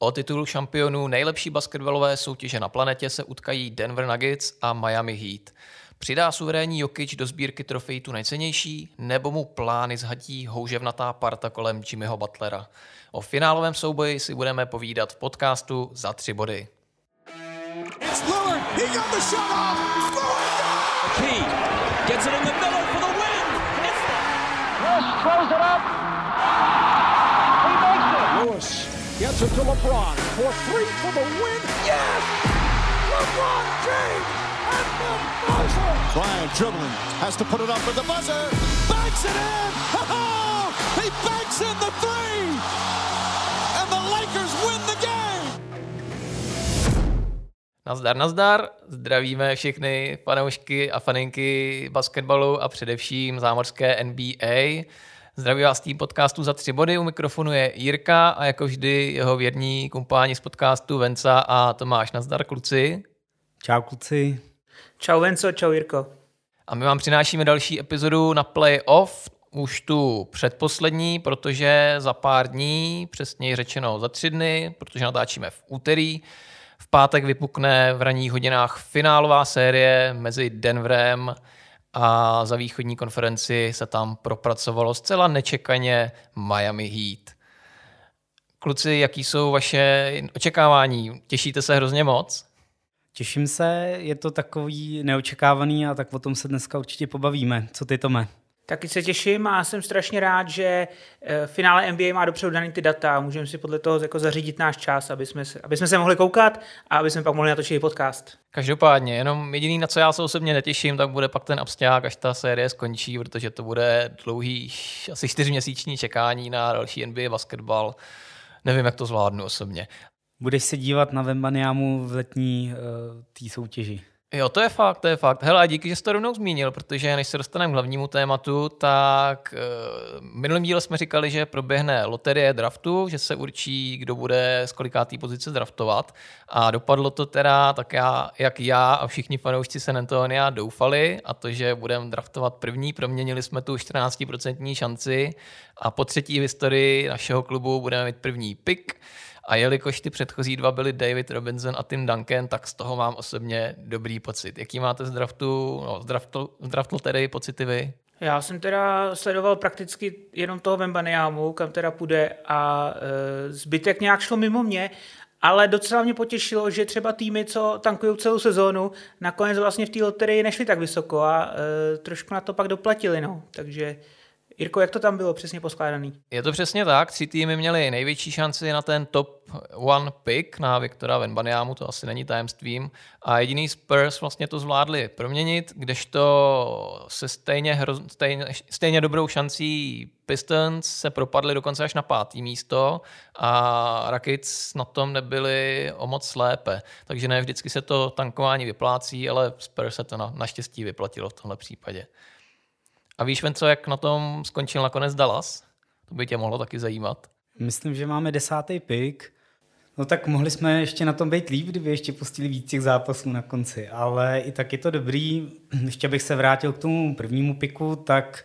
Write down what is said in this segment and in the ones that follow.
O titul šampionů nejlepší basketbalové soutěže na planetě se utkají Denver Nuggets a Miami Heat. Přidá suverénní Jokic do sbírky trofejí tu nejcennější, nebo mu plány zhatí houževnatá parta kolem Jimmyho Butlera? O finálovém souboji si budeme povídat v podcastu za tři body. It's Lillard. He got the shot off. Key gets it in the middle gets it to LeBron for three for the win. Yes! LeBron James at the buzzer. Bryant dribbling, has to put it up with the buzzer. Banks it in. he banks in the three. And the Lakers win the game. Nazdar, nazdar, zdravíme všechny fanoušky a faninky basketbalu a především zámořské NBA. Zdraví vás tým podcastu za tři body. U mikrofonu je Jirka a jako vždy jeho věrní kumpáni z podcastu Venca a Tomáš. Nazdar kluci. Čau kluci. Čau Venco, čau Jirko. A my vám přinášíme další epizodu na playoff, už tu předposlední, protože za pár dní, přesněji řečeno za tři dny, protože natáčíme v úterý, v pátek vypukne v ranních hodinách finálová série mezi Denverem a za východní konferenci se tam propracovalo zcela nečekaně Miami Heat. Kluci, jaký jsou vaše očekávání? Těšíte se hrozně moc? Těším se, je to takový neočekávaný a tak o tom se dneska určitě pobavíme. Co ty, Tome? Taky se těším a jsem strašně rád, že eh, finále NBA má dopředu daný ty data a můžeme si podle toho jako zařídit náš čas, aby jsme, se, aby jsme se mohli koukat a aby jsme pak mohli natočit podcast. Každopádně, jenom jediný, na co já se osobně netěším, tak bude pak ten absťák, až ta série skončí, protože to bude dlouhý, asi čtyřměsíční čekání na další NBA basketbal. Nevím, jak to zvládnu osobně. Budeš se dívat na Vembaniamu v letní uh, té soutěži. Jo, to je fakt, to je fakt. Hele, a díky, že jsi to rovnou zmínil, protože než se dostaneme k hlavnímu tématu, tak uh, minulým díle jsme říkali, že proběhne loterie draftu, že se určí, kdo bude z kolikátý pozice draftovat. A dopadlo to teda tak já, jak já a všichni fanoušci San Antonia doufali, a to, že budeme draftovat první, proměnili jsme tu 14% šanci a po třetí v historii našeho klubu budeme mít první pick. A jelikož ty předchozí dva byli David Robinson a Tim Duncan, tak z toho mám osobně dobrý pocit. Jaký máte z draftu, no, z draftu, z draftu tedy pocity vy? Já jsem teda sledoval prakticky jenom toho Vembaniamu, kam teda půjde a e, zbytek nějak šlo mimo mě, ale docela mě potěšilo, že třeba týmy, co tankují celou sezónu, nakonec vlastně v té loterii nešli tak vysoko a e, trošku na to pak doplatili, no. Takže Jirko, jak to tam bylo přesně poskládaný? Je to přesně tak. Tři týmy měly největší šanci na ten top one pick na Viktora Venbaniamu, to asi není tajemstvím. A jediný Spurs vlastně to zvládli proměnit, kdežto se stejně, hro, stejně, stejně dobrou šancí Pistons se propadli dokonce až na pátý místo a Rakic na tom nebyli o moc lépe. Takže ne vždycky se to tankování vyplácí, ale Spurs se to na, naštěstí vyplatilo v tomhle případě. A víš, co, jak na tom skončil nakonec Dallas? To by tě mohlo taky zajímat. Myslím, že máme desátý pick. No tak mohli jsme ještě na tom být líp, kdyby ještě pustili víc těch zápasů na konci, ale i tak je to dobrý. Ještě bych se vrátil k tomu prvnímu piku, tak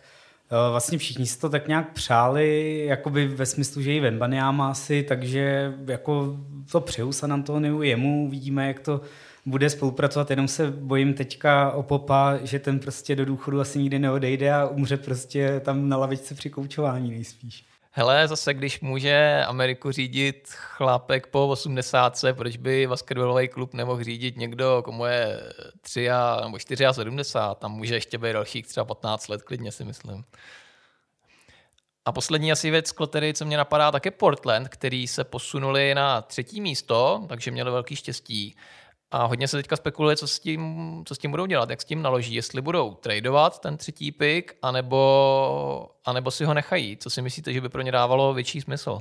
eh, vlastně všichni si to tak nějak přáli, jakoby ve smyslu, že i Venbaniama asi, takže jako to přeju San Antoniu jemu, vidíme, jak to bude spolupracovat, jenom se bojím teďka o Popa, že ten prostě do důchodu asi nikdy neodejde a umře prostě tam na lavičce při koučování nejspíš. Hele, zase když může Ameriku řídit chlápek po 80, proč by basketbalový klub nemohl řídit někdo, komu je 3 a, nebo 4 a 70, tam může ještě být dalších třeba 15 let, klidně si myslím. A poslední asi věc k loterii, co mě napadá, tak je Portland, který se posunuli na třetí místo, takže měli velký štěstí. A hodně se teďka spekuluje, co s tím, co s tím budou dělat, jak s tím naloží, jestli budou tradovat ten třetí pick, anebo, anebo si ho nechají. Co si myslíte, že by pro ně dávalo větší smysl?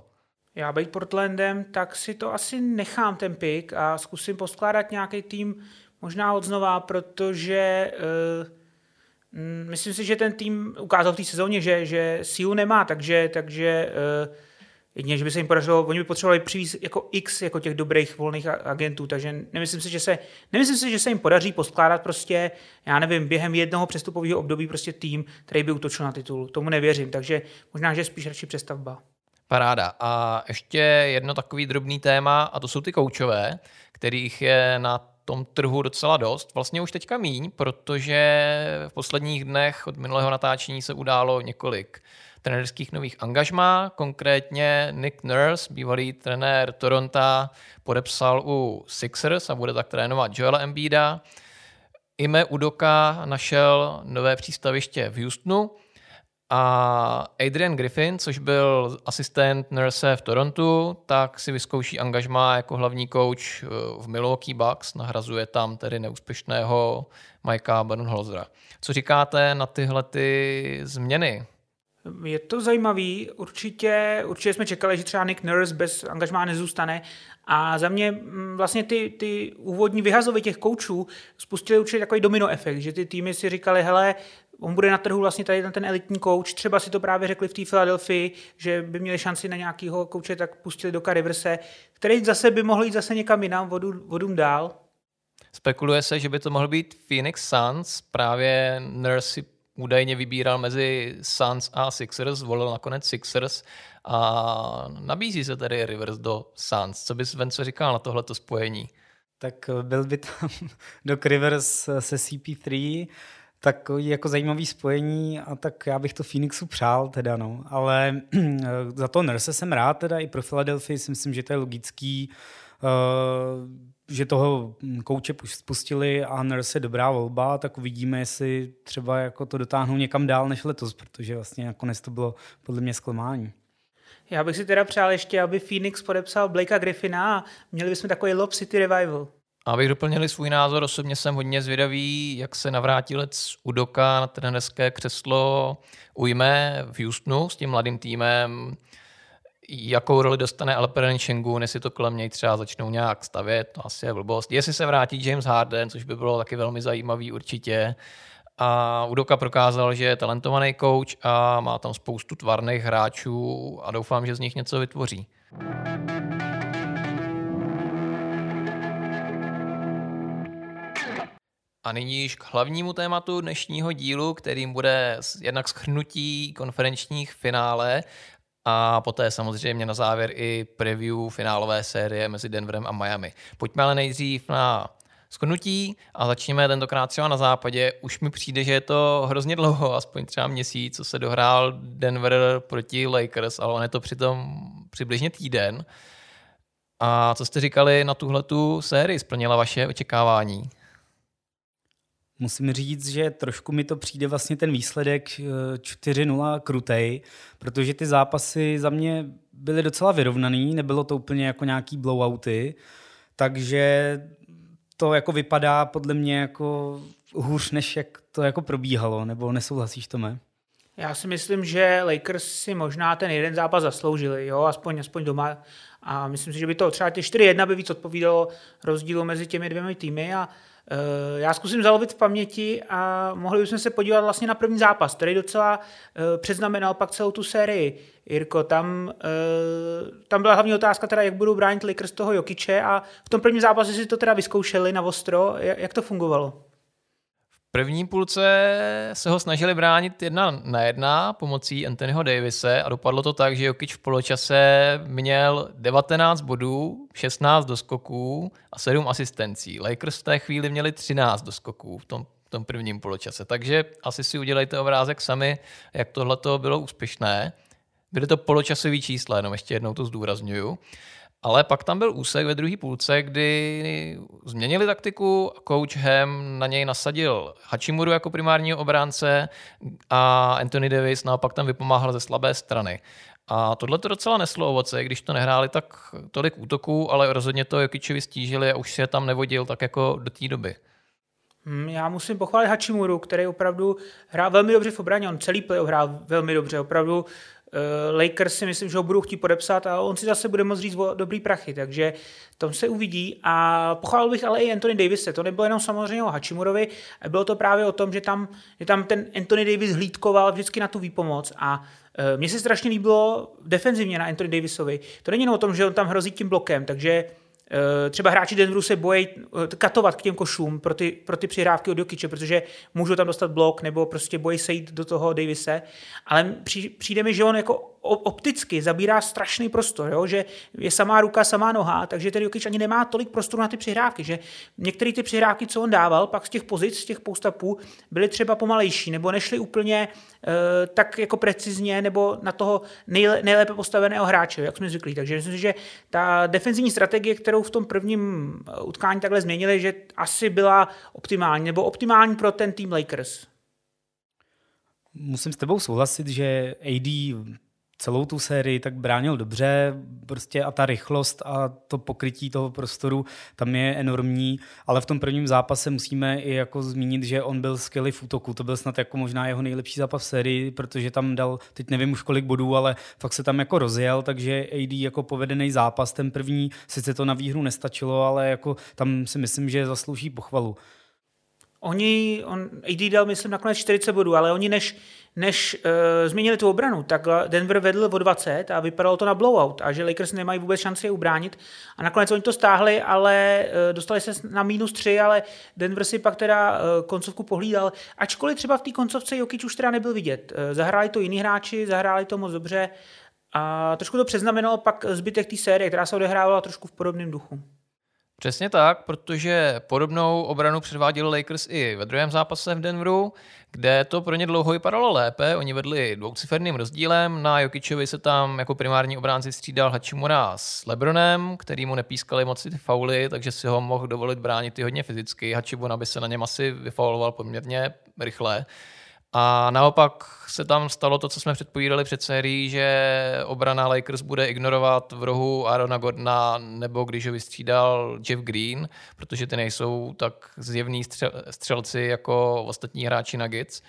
Já být Portlandem, tak si to asi nechám ten pick a zkusím poskládat nějaký tým možná od znova, protože uh, myslím si, že ten tým ukázal v té sezóně, že, že sílu nemá, takže, takže uh, Jedině, že by se jim podařilo, oni by potřebovali přivést jako x jako těch dobrých volných agentů, takže nemyslím si, že se, nemyslím si, že se jim podaří poskládat prostě, já nevím, během jednoho přestupového období prostě tým, který by utočil na titul. Tomu nevěřím, takže možná, že spíš radši přestavba. Paráda. A ještě jedno takový drobný téma, a to jsou ty koučové, kterých je na tom trhu docela dost. Vlastně už teďka míň, protože v posledních dnech od minulého natáčení se událo několik trenerských nových angažmá. Konkrétně Nick Nurse, bývalý trenér Toronto, podepsal u Sixers a bude tak trénovat Joela Embida. Ime Udoka našel nové přístaviště v Houstonu a Adrian Griffin, což byl asistent Nurse v Torontu, tak si vyzkouší angažmá jako hlavní coach eh, v Milwaukee Bucks, nahrazuje tam tedy neúspěšného Mikea Budenholzera. Co říkáte na tyhle ty změny? Je to zajímavý, určitě, určitě jsme čekali, že třeba Nick Nurse bez angažmá nezůstane a za mě mm, vlastně ty, ty úvodní vyhazovy těch koučů spustili určitě takový domino efekt, že ty týmy si říkali, hele, on bude na trhu vlastně tady ten elitní kouč, třeba si to právě řekli v té Filadelfii, že by měli šanci na nějakého kouče, tak pustili do Riverse, který zase by mohl jít zase někam jinam, vodu, vodům dál. Spekuluje se, že by to mohl být Phoenix Suns, právě Nurse si údajně vybíral mezi Suns a Sixers, volil nakonec Sixers a nabízí se tady Rivers do Suns. Co bys Vence říkal na tohleto spojení? Tak byl by tam do Rivers se CP3, takový jako zajímavý spojení a tak já bych to Phoenixu přál teda, no. Ale za to Nurse jsem rád teda i pro Philadelphia si myslím, že to je logický, uh, že toho kouče spustili a Nurse je dobrá volba, tak uvidíme, jestli třeba jako to dotáhnou někam dál než letos, protože vlastně nakonec to bylo podle mě zklamání. Já bych si teda přál ještě, aby Phoenix podepsal Blakea Griffina a měli bychom takový Lob City Revival. Abych doplnili svůj názor, osobně jsem hodně zvědavý, jak se navrátilec Udoka na trenerské křeslo ujme v Houstonu s tím mladým týmem, jakou roli dostane Alperen Shengun, jestli to kolem něj třeba začnou nějak stavět, to asi je blbost. Jestli se vrátí James Harden, což by bylo taky velmi zajímavý určitě. A Udoka prokázal, že je talentovaný coach a má tam spoustu tvarných hráčů a doufám, že z nich něco vytvoří. A nyní již k hlavnímu tématu dnešního dílu, kterým bude jednak schrnutí konferenčních finále a poté samozřejmě na závěr i preview finálové série mezi Denverem a Miami. Pojďme ale nejdřív na schrnutí a začněme tentokrát třeba na západě. Už mi přijde, že je to hrozně dlouho, aspoň třeba měsíc, co se dohrál Denver proti Lakers, ale on je to přitom přibližně týden. A co jste říkali na tuhletu sérii? Splnila vaše očekávání? Musím říct, že trošku mi to přijde vlastně ten výsledek 4-0 eh, krutej, protože ty zápasy za mě byly docela vyrovnaný, nebylo to úplně jako nějaký blowouty, takže to jako vypadá podle mě jako hůř, než jak to jako probíhalo, nebo nesouhlasíš to, mé? Já si myslím, že Lakers si možná ten jeden zápas zasloužili, jo, aspoň, aspoň doma. A myslím si, že by to třeba těch 4-1 by víc odpovídalo rozdílu mezi těmi dvěmi týmy a já zkusím zalovit v paměti a mohli bychom se podívat vlastně na první zápas, který docela eh, předznamenal pak celou tu sérii. Jirko, tam, eh, tam byla hlavní otázka teda, jak budou bránit Lakers toho Jokiče a v tom prvním zápase si to teda vyzkoušeli na ostro. Jak to fungovalo? První půlce se ho snažili bránit jedna na jedna pomocí Anthonyho Davise a dopadlo to tak, že Jokic v poločase měl 19 bodů, 16 doskoků a 7 asistencí. Lakers v té chvíli měli 13 doskoků v tom, v tom prvním poločase. Takže asi si udělejte obrázek sami, jak tohle bylo úspěšné. Byly to poločasový čísla, jenom ještě jednou to zdůraznuju. Ale pak tam byl úsek ve druhé půlce, kdy změnili taktiku, coach Ham na něj nasadil Hachimuru jako primárního obránce a Anthony Davis naopak tam vypomáhal ze slabé strany. A tohle to docela neslo ovoce, když to nehráli tak tolik útoků, ale rozhodně to Jokičovi stížili a už se tam nevodil tak jako do té doby. Hmm, já musím pochválit Hachimuru, který opravdu hrál velmi dobře v obraně. On celý play hrál velmi dobře. Opravdu Lakers si myslím, že ho budou chtít podepsat a on si zase bude moct říct dobrý prachy, takže tom se uvidí. A pochválil bych ale i Anthony Davise. To nebylo jenom samozřejmě o Hachimurovi, bylo to právě o tom, že tam, že tam ten Anthony Davis hlídkoval vždycky na tu výpomoc a eh, mně se strašně líbilo defenzivně na Anthony Davisovi. To není jenom o tom, že on tam hrozí tím blokem, takže Eh, třeba hráči Denveru se bojí eh, katovat k těm košům pro ty, pro ty přihrávky od Jokiče, protože můžou tam dostat blok nebo prostě bojí sejít do toho Davise, ale přijde mi, že on jako opticky zabírá strašný prostor, jo? že je samá ruka, samá noha, takže ten Jokic ani nemá tolik prostoru na ty přihrávky, že některé ty přihrávky, co on dával, pak z těch pozic, z těch postupů, byly třeba pomalejší, nebo nešly úplně uh, tak jako precizně, nebo na toho nejle, nejlépe postaveného hráče, jak jsme zvyklí. Takže myslím, že ta defenzivní strategie, kterou v tom prvním utkání takhle změnili, že asi byla optimální, nebo optimální pro ten tým Lakers. Musím s tebou souhlasit, že AD celou tu sérii tak bránil dobře, prostě a ta rychlost a to pokrytí toho prostoru tam je enormní, ale v tom prvním zápase musíme i jako zmínit, že on byl skvělý v útoku, to byl snad jako možná jeho nejlepší zápas v sérii, protože tam dal, teď nevím už kolik bodů, ale fakt se tam jako rozjel, takže AD jako povedený zápas, ten první, sice to na výhru nestačilo, ale jako tam si myslím, že zaslouží pochvalu. Oni, on, AD dal, myslím, nakonec 40 bodů, ale oni než, než uh, změnili tu obranu, tak Denver vedl o 20 a vypadalo to na blowout a že Lakers nemají vůbec šanci je ubránit. A nakonec oni to stáhli, ale uh, dostali se na minus 3, ale Denver si pak teda uh, koncovku pohlídal. Ačkoliv třeba v té koncovce Jokic už teda nebyl vidět. Uh, zahráli to jiní hráči, zahráli to moc dobře a trošku to přeznamenalo pak zbytek té série, která se odehrávala trošku v podobném duchu. Přesně tak, protože podobnou obranu předváděli Lakers i ve druhém zápase v Denveru, kde to pro ně dlouho vypadalo lépe. Oni vedli dvouciferným rozdílem. Na Jokičovi se tam jako primární obránci střídal Hachimura s Lebronem, který mu nepískali moc ty fauly, takže si ho mohl dovolit bránit i hodně fyzicky. Hachimura by se na něm asi vyfauloval poměrně rychle. A naopak se tam stalo to, co jsme předpovídali před sérií, že obrana Lakers bude ignorovat v rohu Arona Gordona nebo když ho vystřídal Jeff Green, protože ty nejsou tak zjevní střelci jako ostatní hráči Nuggets.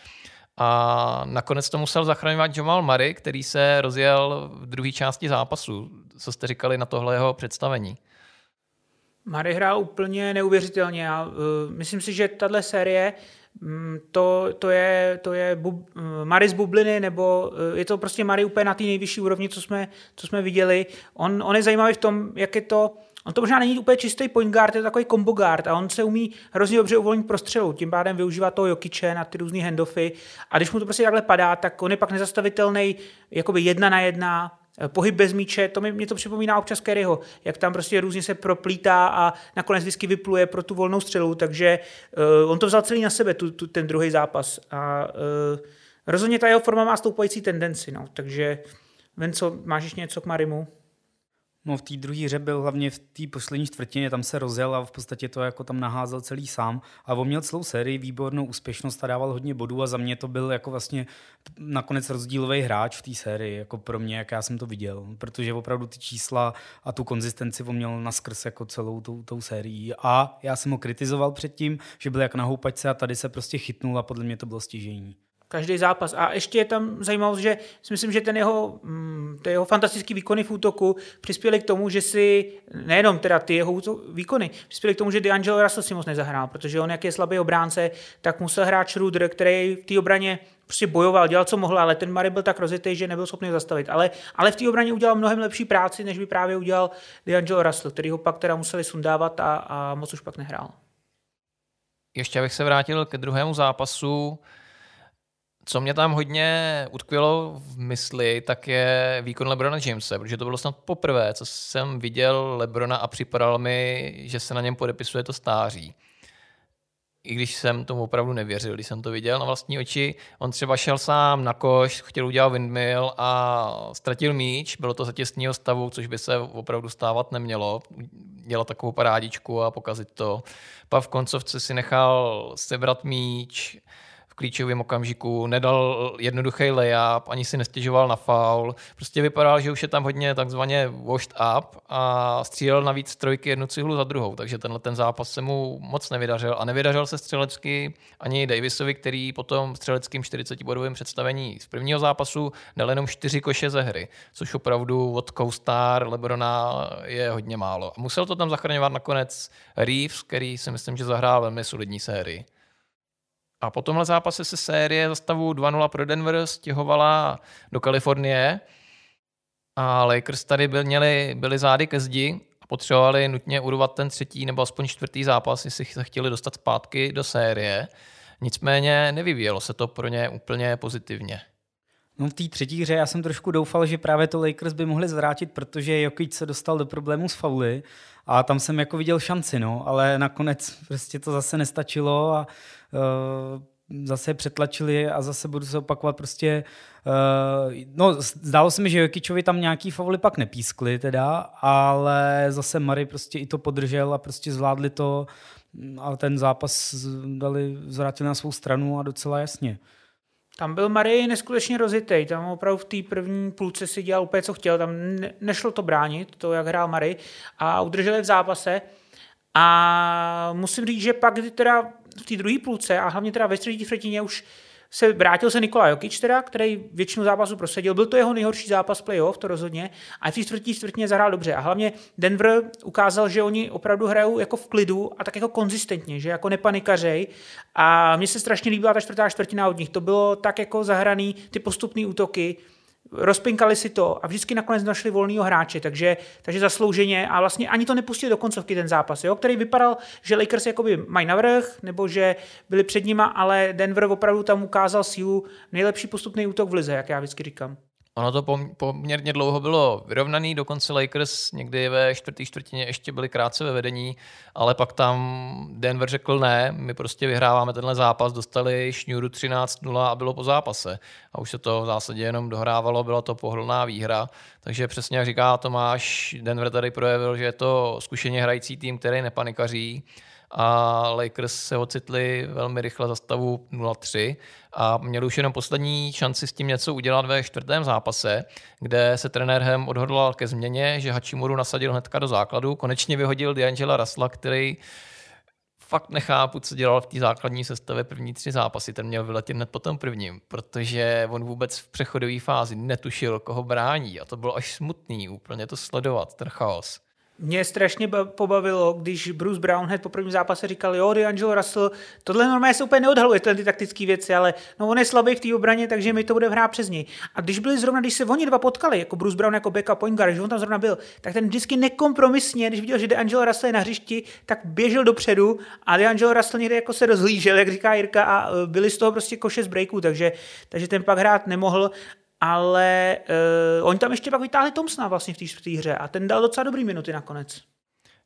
A nakonec to musel zachraňovat Jamal Murray, který se rozjel v druhé části zápasu. Co jste říkali na tohle jeho představení? Murray hrál úplně neuvěřitelně. Já, uh, myslím si, že tahle série Mm, to, to je, to je bub, mm, Mary z bubliny, nebo eh, je to prostě Mary úplně na té nejvyšší úrovni, co jsme, co jsme viděli. On, on je zajímavý v tom, jak je to, On to možná není úplně čistý point guard, je to takový combo guard a on se umí hrozně dobře uvolnit prostřelu, tím pádem využívá toho Jokiče na ty různé handoffy. A když mu to prostě takhle padá, tak on je pak nezastavitelný jakoby jedna na jedna, Eh, pohyb bez míče, to mi, mě to připomíná občas Kerryho, jak tam prostě různě se proplítá a nakonec vždycky vypluje pro tu volnou střelu, takže uh, on to vzal celý na sebe, tu, tu, ten druhý zápas a uh, rozhodně ta jeho forma má stoupající tendenci, no, takže Venco, máš ještě něco k Marimu? No v té druhé hře byl hlavně v té poslední čtvrtině, tam se rozjel a v podstatě to jako tam naházel celý sám. A on měl celou sérii, výbornou úspěšnost a dával hodně bodů a za mě to byl jako vlastně nakonec rozdílový hráč v té sérii, jako pro mě, jak já jsem to viděl. Protože opravdu ty čísla a tu konzistenci on měl naskrz jako celou tou, tou sérií. A já jsem ho kritizoval předtím, že byl jak na houpačce a tady se prostě chytnul a podle mě to bylo stěžení každý zápas. A ještě je tam zajímavost, že si myslím, že ten jeho, mm, ty jeho fantastický výkony v útoku přispěly k tomu, že si, nejenom teda ty jeho výkony, přispěly k tomu, že D'Angelo Russell si moc nezahrál, protože on, jak je slabý obránce, tak musel hrát Schroeder, který v té obraně prostě bojoval, dělal, co mohl, ale ten Murray byl tak rozjetý, že nebyl schopný zastavit. Ale, ale v té obraně udělal mnohem lepší práci, než by právě udělal D'Angelo Russell, který ho pak teda museli sundávat a, a moc už pak nehrál. Ještě abych se vrátil ke druhému zápasu, co mě tam hodně utkvělo v mysli, tak je výkon Lebrona Jamesa, protože to bylo snad poprvé, co jsem viděl Lebrona a připadalo mi, že se na něm podepisuje to stáří. I když jsem tomu opravdu nevěřil, když jsem to viděl na vlastní oči. On třeba šel sám na koš, chtěl udělat windmill a ztratil míč. Bylo to za těsního stavu, což by se opravdu stávat nemělo. Dělat takovou parádičku a pokazit to. Pak v koncovce si nechal sebrat míč, klíčovém okamžiku, nedal jednoduchý layup, ani si nestěžoval na foul. Prostě vypadal, že už je tam hodně takzvaně washed up a střílel navíc trojky jednu cihlu za druhou, takže tenhle ten zápas se mu moc nevydařil a nevydařil se střelecky ani Davisovi, který potom střeleckým 40-bodovým představení z prvního zápasu dal jenom čtyři koše ze hry, což opravdu od co-star Lebrona je hodně málo. A musel to tam zachraňovat nakonec Reeves, který si myslím, že zahrál velmi solidní sérii. A po tomhle zápase se série za stavu 2-0 pro Denver stěhovala do Kalifornie a Lakers tady byl, měli, byli zády ke zdi a potřebovali nutně urvat ten třetí nebo aspoň čtvrtý zápas, jestli se chtěli dostat zpátky do série. Nicméně nevyvíjelo se to pro ně úplně pozitivně. No v té třetí hře já jsem trošku doufal, že právě to Lakers by mohli zvrátit, protože Jokic se dostal do problémů s fauly a tam jsem jako viděl šanci, no, ale nakonec prostě to zase nestačilo a zase přetlačili a zase budu se opakovat prostě, uh, no zdálo se mi, že Jokičovi tam nějaký fauly pak nepískli teda, ale zase Mary prostě i to podržel a prostě zvládli to a ten zápas dali, zvrátili na svou stranu a docela jasně. Tam byl Marie neskutečně rozitej, tam opravdu v té první půlce si dělal úplně, co chtěl, tam nešlo to bránit, to, jak hrál Marie, a udrželi v zápase. A musím říct, že pak teda v té druhé půlce a hlavně teda ve třetí třetině už se vrátil se Nikola Jokic, teda, který většinu zápasu prosadil. Byl to jeho nejhorší zápas playoff, to rozhodně. A v té čtvrtí čtvrtině zahrál dobře. A hlavně Denver ukázal, že oni opravdu hrajou jako v klidu a tak jako konzistentně, že jako nepanikařej. A mně se strašně líbila ta čtvrtá čtvrtina od nich. To bylo tak jako zahraný ty postupné útoky, rozpinkali si to a vždycky nakonec našli volného hráče, takže, takže zaslouženě a vlastně ani to nepustili do koncovky ten zápas, jo, který vypadal, že Lakers jakoby mají navrh, nebo že byli před nima, ale Denver opravdu tam ukázal sílu, nejlepší postupný útok v lize, jak já vždycky říkám. Ono to poměrně dlouho bylo vyrovnaný, dokonce Lakers někdy ve čtvrtý čtvrtině ještě byli krátce ve vedení, ale pak tam Denver řekl ne, my prostě vyhráváme tenhle zápas, dostali šňůru 13-0 a bylo po zápase. A už se to v zásadě jenom dohrávalo, byla to pohodlná výhra. Takže přesně jak říká Tomáš, Denver tady projevil, že je to zkušeně hrající tým, který nepanikaří a Lakers se ocitli velmi rychle za stavu 0-3 a měli už jenom poslední šanci s tím něco udělat ve čtvrtém zápase, kde se trenér Hem odhodlal ke změně, že Hachimuru nasadil hnedka do základu, konečně vyhodil D'Angela Rasla, který fakt nechápu, co dělal v té základní sestavě první tři zápasy. Ten měl vyletět hned po tom prvním, protože on vůbec v přechodové fázi netušil, koho brání a to bylo až smutný úplně to sledovat, ten chaos. Mě strašně pobavilo, když Bruce Brown hned po prvním zápase říkal, jo, D'Angelo Russell, tohle normálně se úplně neodhaluje, tyhle ty taktické věci, ale no, on je slabý v té obraně, takže mi to bude hrát přes něj. A když byli zrovna, když se oni dva potkali, jako Bruce Brown jako backup point guard, že on tam zrovna byl, tak ten vždycky nekompromisně, když viděl, že D'Angelo Russell je na hřišti, tak běžel dopředu a D'Angelo Russell někde jako se rozhlížel, jak říká Jirka, a e, byli z toho prostě koše z breaků, takže, takže ten pak hrát nemohl ale uh, oni tam ještě pak vytáhli Thompsona vlastně v té hře a ten dal docela dobrý minuty nakonec.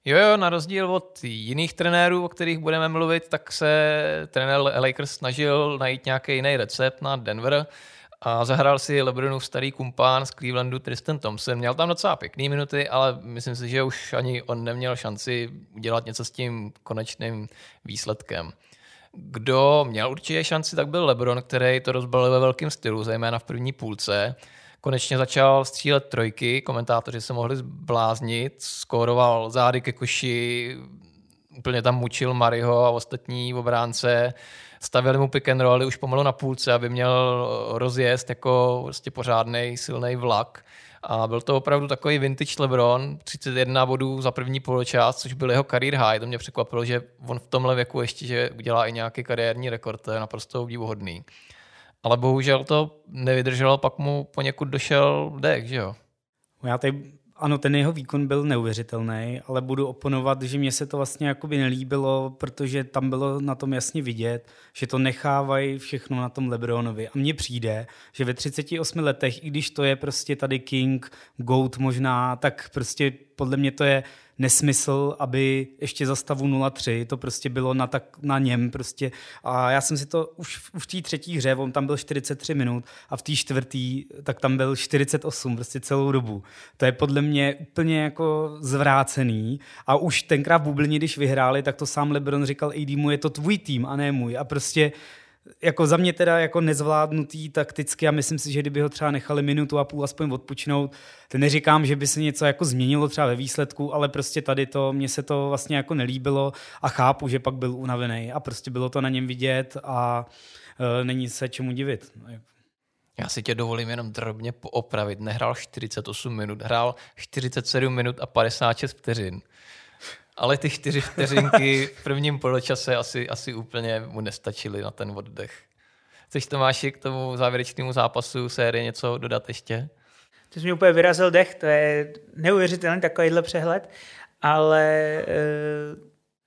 Jo, jo, na rozdíl od jiných trenérů, o kterých budeme mluvit, tak se trenér Lakers snažil najít nějaký jiný recept na Denver a zahrál si Lebronův starý kumpán z Clevelandu Tristan Thompson. Měl tam docela pěkný minuty, ale myslím si, že už ani on neměl šanci udělat něco s tím konečným výsledkem. Kdo měl určitě šanci, tak byl LeBron, který to rozbalil ve velkém stylu, zejména v první půlce. Konečně začal střílet trojky, komentátoři se mohli zbláznit, skóroval zády ke koši, úplně tam mučil Mariho a ostatní obránce. Stavěli mu pick and roll už pomalu na půlce, aby měl rozjezd jako prostě pořádný silný vlak. A byl to opravdu takový vintage LeBron, 31 bodů za první poločas, což byl jeho career high. To mě překvapilo, že on v tomhle věku ještě že udělá i nějaký kariérní rekord, to je naprosto obdivuhodný. Ale bohužel to nevydrželo, pak mu poněkud došel dech, že jo? Já tady ano, ten jeho výkon byl neuvěřitelný, ale budu oponovat, že mě se to vlastně jakoby nelíbilo, protože tam bylo na tom jasně vidět, že to nechávají všechno na tom Lebronovi. A mně přijde, že ve 38 letech, i když to je prostě tady King, Goat možná, tak prostě podle mě to je nesmysl, aby ještě za stavu 0-3, to prostě bylo na, tak, na něm prostě. A já jsem si to už, už v té třetí hře, on tam byl 43 minut a v té čtvrtý, tak tam byl 48 prostě celou dobu. To je podle mě úplně jako zvrácený a už tenkrát v Bublině, když vyhráli, tak to sám LeBron říkal AD mu, je to tvůj tým a ne můj. A prostě jako za mě teda jako nezvládnutý takticky a myslím si, že kdyby ho třeba nechali minutu a půl aspoň odpočinout, to neříkám, že by se něco jako změnilo třeba ve výsledku, ale prostě tady to, mně se to vlastně jako nelíbilo a chápu, že pak byl unavený a prostě bylo to na něm vidět a uh, není se čemu divit. Já si tě dovolím jenom drobně poopravit. Nehrál 48 minut, hrál 47 minut a 56 vteřin ale ty čtyři vteřinky v prvním poločase asi, asi úplně mu nestačily na ten oddech. Chceš Tomáši k tomu závěrečnému zápasu série něco dodat ještě? To jsi mi úplně vyrazil dech, to je neuvěřitelný takovýhle přehled, ale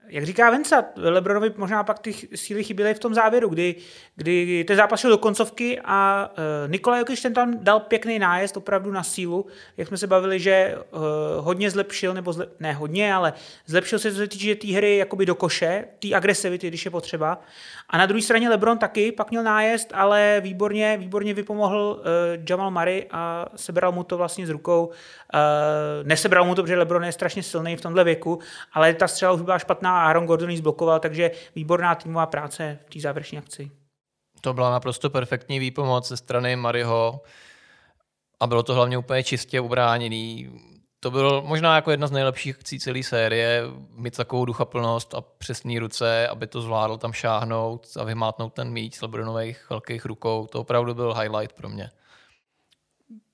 jak říká Venca, Lebronovi možná pak ty síly chyběly v tom závěru, kdy, kdy ten zápas šel do koncovky a uh, Nikola Jokic ten tam dal pěkný nájezd opravdu na sílu, jak jsme se bavili, že uh, hodně zlepšil, nebo zle, ne hodně, ale zlepšil se, co se týče té hry jakoby do koše, té agresivity, když je potřeba. A na druhé straně LeBron taky pak měl nájezd, ale výborně, výborně vypomohl uh, Jamal Murray a sebral mu to vlastně z rukou. Uh, nesebral mu to, protože LeBron je strašně silný v tomhle věku, ale ta střela už byla špatná a Aaron Gordon ji zblokoval, takže výborná týmová práce v té závěrečné akci. To byla naprosto perfektní výpomoc ze strany Mariho a bylo to hlavně úplně čistě ubráněný. To bylo možná jako jedna z nejlepších akcí celé série, mít takovou duchaplnost a přesné ruce, aby to zvládl tam šáhnout a vymátnout ten míč z Lebronových velkých rukou. To opravdu byl highlight pro mě.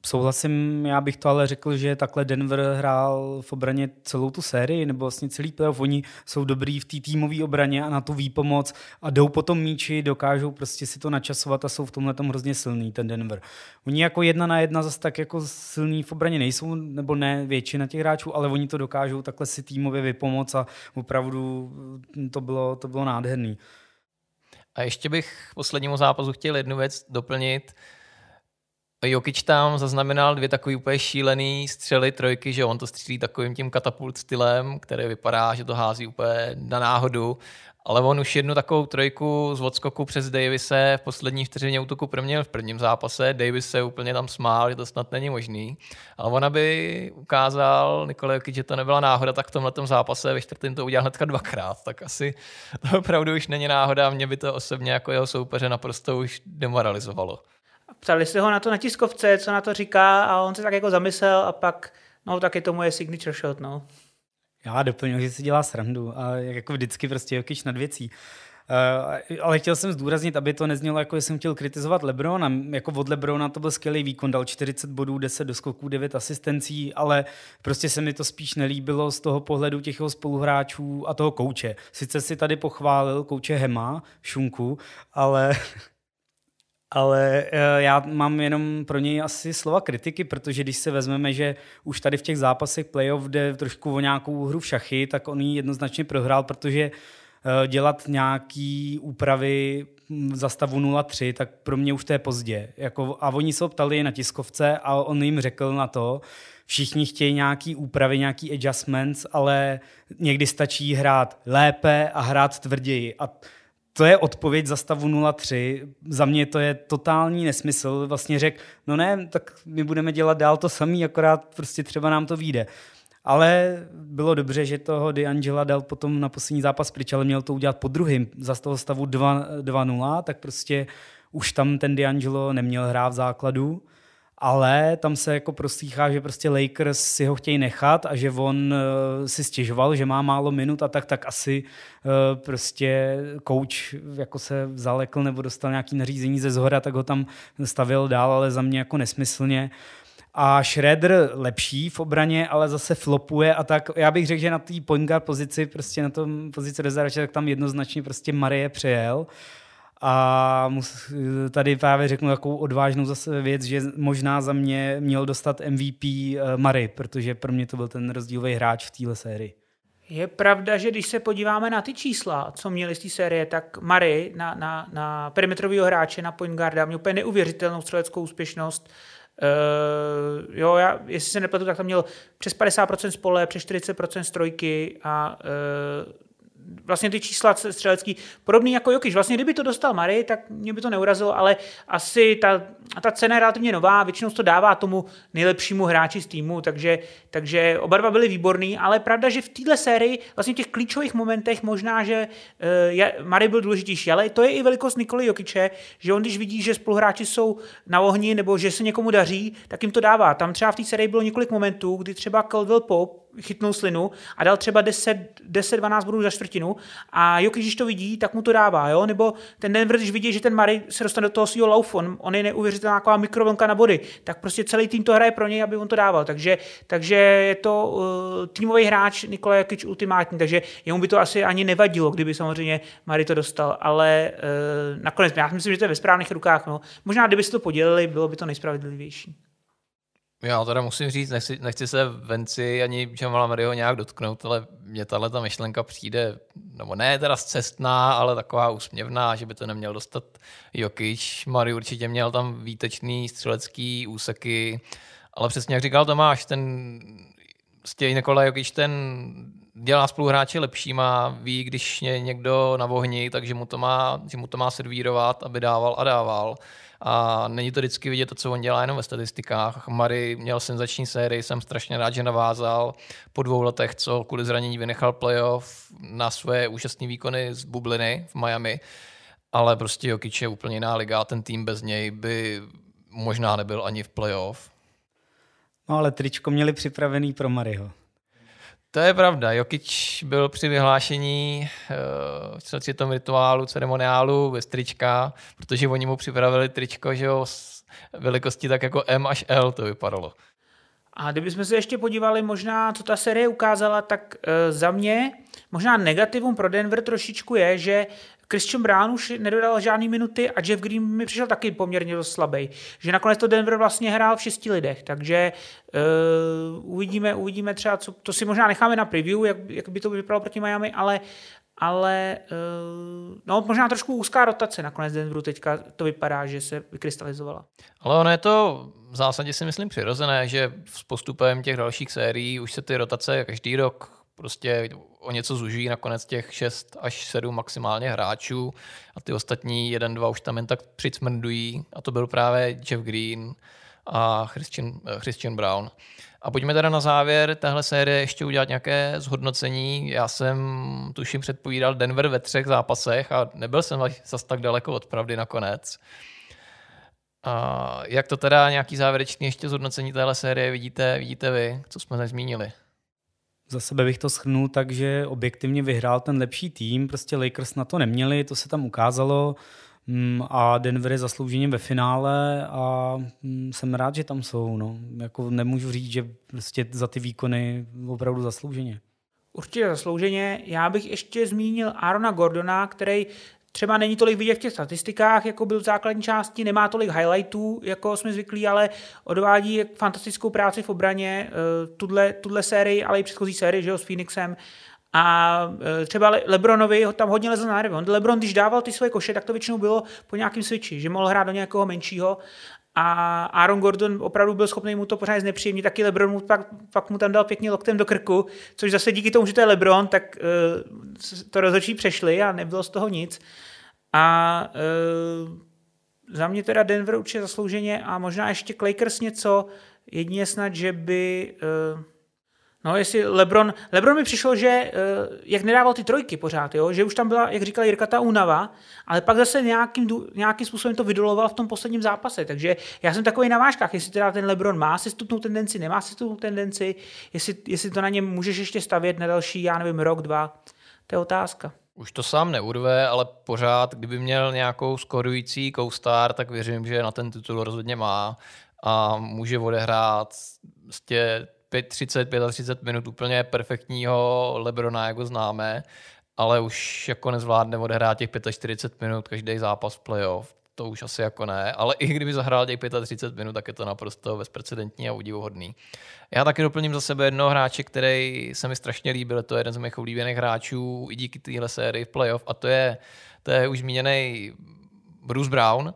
Souhlasím, já bych to ale řekl, že takhle Denver hrál v obraně celou tu sérii, nebo vlastně celý playoff. Oni jsou dobrý v té týmové obraně a na tu výpomoc a jdou potom míči, dokážou prostě si to načasovat a jsou v tomhle tom hrozně silný, ten Denver. Oni jako jedna na jedna zase tak jako silný v obraně nejsou, nebo ne většina těch hráčů, ale oni to dokážou takhle si týmově vypomoc a opravdu to bylo, to bylo nádherný. A ještě bych poslednímu zápasu chtěl jednu věc doplnit. Jokic tam zaznamenal dvě takové úplně šílený střely trojky, že on to střílí takovým tím katapult stylem, který vypadá, že to hází úplně na náhodu, ale on už jednu takovou trojku z odskoku přes Davise v poslední vteřině útoku proměnil v prvním zápase. Davis se úplně tam smál, že to snad není možný. Ale on aby ukázal Nikola Jokic, že to nebyla náhoda, tak v tomhle zápase ve čtvrtém to udělal hnedka dvakrát. Tak asi to opravdu už není náhoda, mě by to osobně jako jeho soupeře naprosto už demoralizovalo ptali se ho na to na tiskovce, co na to říká a on se tak jako zamyslel a pak, no tak je to moje signature shot, no. Já doplňuji, že si dělá srandu a jako vždycky prostě Jokic nad věcí. Uh, ale chtěl jsem zdůraznit, aby to neznělo jako, jsem chtěl kritizovat Lebrona. Jako od Lebrona to byl skvělý výkon, dal 40 bodů, 10 doskoků, 9 asistencí, ale prostě se mi to spíš nelíbilo z toho pohledu těch jeho spoluhráčů a toho kouče. Sice si tady pochválil kouče Hema, Šunku, ale ale eh, já mám jenom pro něj asi slova kritiky, protože když se vezmeme, že už tady v těch zápasech playoff jde trošku o nějakou hru v šachy, tak on ji jednoznačně prohrál, protože eh, dělat nějaký úpravy za stavu 0-3, tak pro mě už to je pozdě. Jako, a oni se ho ptali na tiskovce a on jim řekl na to, všichni chtějí nějaký úpravy, nějaký adjustments, ale někdy stačí hrát lépe a hrát tvrději. A to je odpověď za stavu 0-3. Za mě to je totální nesmysl. Vlastně řekl, no ne, tak my budeme dělat dál to samý, akorát prostě třeba nám to vyjde. Ale bylo dobře, že toho D'Angela dal potom na poslední zápas pryč, ale měl to udělat po druhým. Za toho stavu 2-0, tak prostě už tam ten D'Angelo neměl hrát v základu ale tam se jako proslýchá, že prostě Lakers si ho chtějí nechat a že on uh, si stěžoval, že má málo minut a tak, tak asi uh, prostě coach jako se zalekl nebo dostal nějaký nařízení ze zhora, tak ho tam stavil dál, ale za mě jako nesmyslně. A Schroeder lepší v obraně, ale zase flopuje a tak. Já bych řekl, že na té point guard pozici, prostě na tom pozici rezervače, tak tam jednoznačně prostě Marie přejel. Uh, a tady právě řeknu takovou odvážnou zase věc, že možná za mě měl dostat MVP eh, Murray, protože pro mě to byl ten rozdílový hráč v téhle sérii. Je pravda, že když se podíváme na ty čísla, co měli z té série, tak Murray na, na, na perimetrového hráče, na point guarda, měl úplně neuvěřitelnou střeleckou úspěšnost. Uh, jo, já, jestli se nepletu, tak tam měl přes 50% spole, přes 40% strojky a uh, vlastně ty čísla střelecký podobný jako Jokiš. Vlastně kdyby to dostal Mary, tak mě by to neurazilo, ale asi ta, ta cena je relativně nová, většinou to dává tomu nejlepšímu hráči z týmu, takže, takže oba dva byli výborní, ale pravda, že v téhle sérii, vlastně v těch klíčových momentech možná, že uh, Mary byl důležitější, ale to je i velikost Nikoli Jokiče, že on když vidí, že spoluhráči jsou na ohni nebo že se někomu daří, tak jim to dává. Tam třeba v té sérii bylo několik momentů, kdy třeba Caldwell Pope chytnul slinu a dal třeba 10-12 bodů za čtvrtinu a Jokic, když to vidí, tak mu to dává, jo? nebo ten Denver, když vidí, že ten Murray se dostane do toho svého laufu, on, on je neuvěřitelná taková mikrovlnka na body, tak prostě celý tým to hraje pro něj, aby on to dával, takže, takže je to uh, týmový hráč Nikola Jokic ultimátní, takže jemu by to asi ani nevadilo, kdyby samozřejmě Murray to dostal, ale uh, nakonec já myslím, že to je ve správných rukách, no. možná kdyby se to podělili, bylo by to nejspravedlivější. Já teda musím říct, nechci, nechci se Venci ani Jamala Murrayho nějak dotknout, ale mě tahle ta myšlenka přijde, nebo ne teda cestná, ale taková úsměvná, že by to neměl dostat Jokic. Murray určitě měl tam výtečný střelecký úseky, ale přesně jak říkal Tomáš, ten Stěj Nikola Jokic ten dělá spoluhráče lepšíma, ví, když je někdo na vohni, takže mu to má, že mu to má servírovat, aby dával a dával. A není to vždycky vidět to, co on dělá jenom ve statistikách. Mary měl senzační sérii, jsem strašně rád, že navázal po dvou letech, co kvůli zranění vynechal playoff na své úžasné výkony z bubliny v Miami. Ale prostě Jokic je úplně jiná liga a ten tým bez něj by možná nebyl ani v playoff. No ale tričko měli připravený pro Mariho. To je pravda. Jokic byl při vyhlášení uh, tom rituálu, ceremoniálu bez trička, protože oni mu připravili tričko, že jo, s velikosti tak jako M až L to vypadalo. A kdybychom se ještě podívali možná, co ta série ukázala, tak uh, za mě možná negativum pro Denver trošičku je, že Christian Brown už nedodal žádný minuty a Jeff Green mi přišel taky poměrně dost slabý. Že nakonec to Denver vlastně hrál v šesti lidech, takže uh, uvidíme, uvidíme třeba, co, to si možná necháme na preview, jak, jak by to vypadalo proti Miami, ale ale uh, no, možná trošku úzká rotace nakonec Denveru teďka to vypadá, že se vykrystalizovala. Ale ono je to v zásadě si myslím přirozené, že s postupem těch dalších sérií už se ty rotace každý rok prostě o něco zuží nakonec těch 6 až 7 maximálně hráčů a ty ostatní jeden, dva už tam jen tak přicmrdují a to byl právě Jeff Green a Christian, eh, Christian Brown. A pojďme teda na závěr téhle série ještě udělat nějaké zhodnocení. Já jsem tuším předpovídal Denver ve třech zápasech a nebyl jsem zase tak daleko od pravdy nakonec. A jak to teda nějaký závěrečný ještě zhodnocení téhle série vidíte, vidíte vy, co jsme nezmínili? Za sebe bych to schrnul tak, že objektivně vyhrál ten lepší tým, prostě Lakers na to neměli, to se tam ukázalo mm, a Denver je zaslouženě ve finále a mm, jsem rád, že tam jsou. No. Jako nemůžu říct, že prostě za ty výkony opravdu zaslouženě. Určitě zaslouženě. Já bych ještě zmínil Arona Gordona, který třeba není tolik vidět v těch statistikách, jako byl v základní části, nemá tolik highlightů, jako jsme zvyklí, ale odvádí fantastickou práci v obraně, eh, tuhle, tuhle sérii, ale i předchozí sérii, že jo, s Phoenixem. A eh, třeba Lebronovi ho tam hodně lezl na nervy. On Lebron, když dával ty svoje koše, tak to většinou bylo po nějakém switchi, že mohl hrát do nějakého menšího a Aaron Gordon opravdu byl schopný mu to pořád znepříjemnit, taky LeBron mu pak, pak mu tam dal pěkně loktem do krku, což zase díky tomu, že to je LeBron, tak uh, to rozhodčí přešli a nebylo z toho nic. A uh, za mě teda Denver určitě zaslouženě a možná ještě Lakers něco, jedině snad, že by uh, No, jestli Lebron, Lebron mi přišlo, že uh, jak nedával ty trojky pořád, jo, že už tam byla, jak říkal Jirka, ta únava, ale pak zase nějakým, nějakým způsobem to vydoloval v tom posledním zápase. Takže já jsem takový na vážkách, jestli teda ten Lebron má sestupnou tendenci, nemá sestupnou tendenci, jestli, jestli to na něm můžeš ještě stavět na další, já nevím, rok, dva. To je otázka. Už to sám neurve, ale pořád, kdyby měl nějakou skorující co-star, tak věřím, že na ten titul rozhodně má a může odehrát 30, 35 minut úplně perfektního Lebrona, jako známe, ale už jako nezvládne odehrát těch 45 minut každý zápas v playoff. To už asi jako ne, ale i kdyby zahrál těch 35 minut, tak je to naprosto bezprecedentní a udivuhodný. Já taky doplním za sebe jednoho hráče, který se mi strašně líbil, to je jeden z mých oblíbených hráčů i díky téhle sérii v playoff a to je, to je už zmíněný Bruce Brown,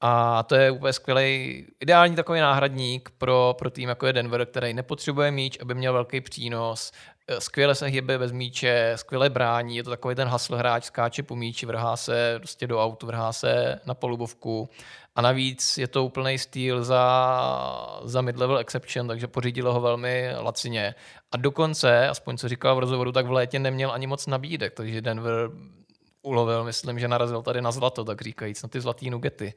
a to je úplně skvělý, ideální takový náhradník pro, pro tým, jako je Denver, který nepotřebuje míč, aby měl velký přínos, skvěle se hýbe bez míče, skvěle brání, je to takový ten hasl hráč, skáče po míči, vrhá se prostě do autu, vrhá se na polubovku a navíc je to úplný styl za, za mid-level exception, takže pořídilo ho velmi lacině. A dokonce, aspoň co říkal v rozhovoru, tak v létě neměl ani moc nabídek, takže Denver ulovil, myslím, že narazil tady na zlato, tak říkajíc, na ty zlatý nugety.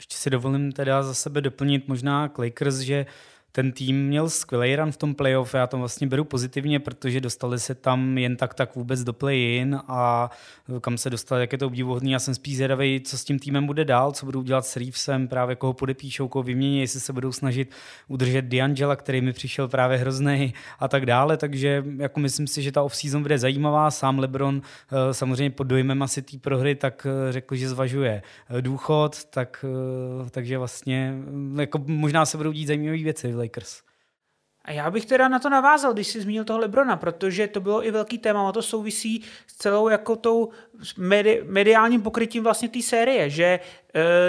Ještě si dovolím teda za sebe doplnit možná Lakers, že ten tým měl skvělý run v tom playoff, já to vlastně beru pozitivně, protože dostali se tam jen tak tak vůbec do play-in a kam se dostali, jak je to obdivuhodný. Já jsem spíš zvědavý, co s tím týmem bude dál, co budou dělat s Reevesem, právě koho podepíšou, koho vymění, jestli se budou snažit udržet D'Angela, který mi přišel právě hrozný a tak dále, takže jako myslím si, že ta off-season bude zajímavá. Sám LeBron eh, samozřejmě pod dojmem asi té prohry tak eh, řekl, že zvažuje eh, důchod, tak, takže vlastně jako možná se budou dít zajímavé věci Lakers. A já bych teda na to navázal, když jsi zmínil toho Lebrona, protože to bylo i velký téma, a to souvisí s celou jako tou medi- mediálním pokrytím vlastně té série, že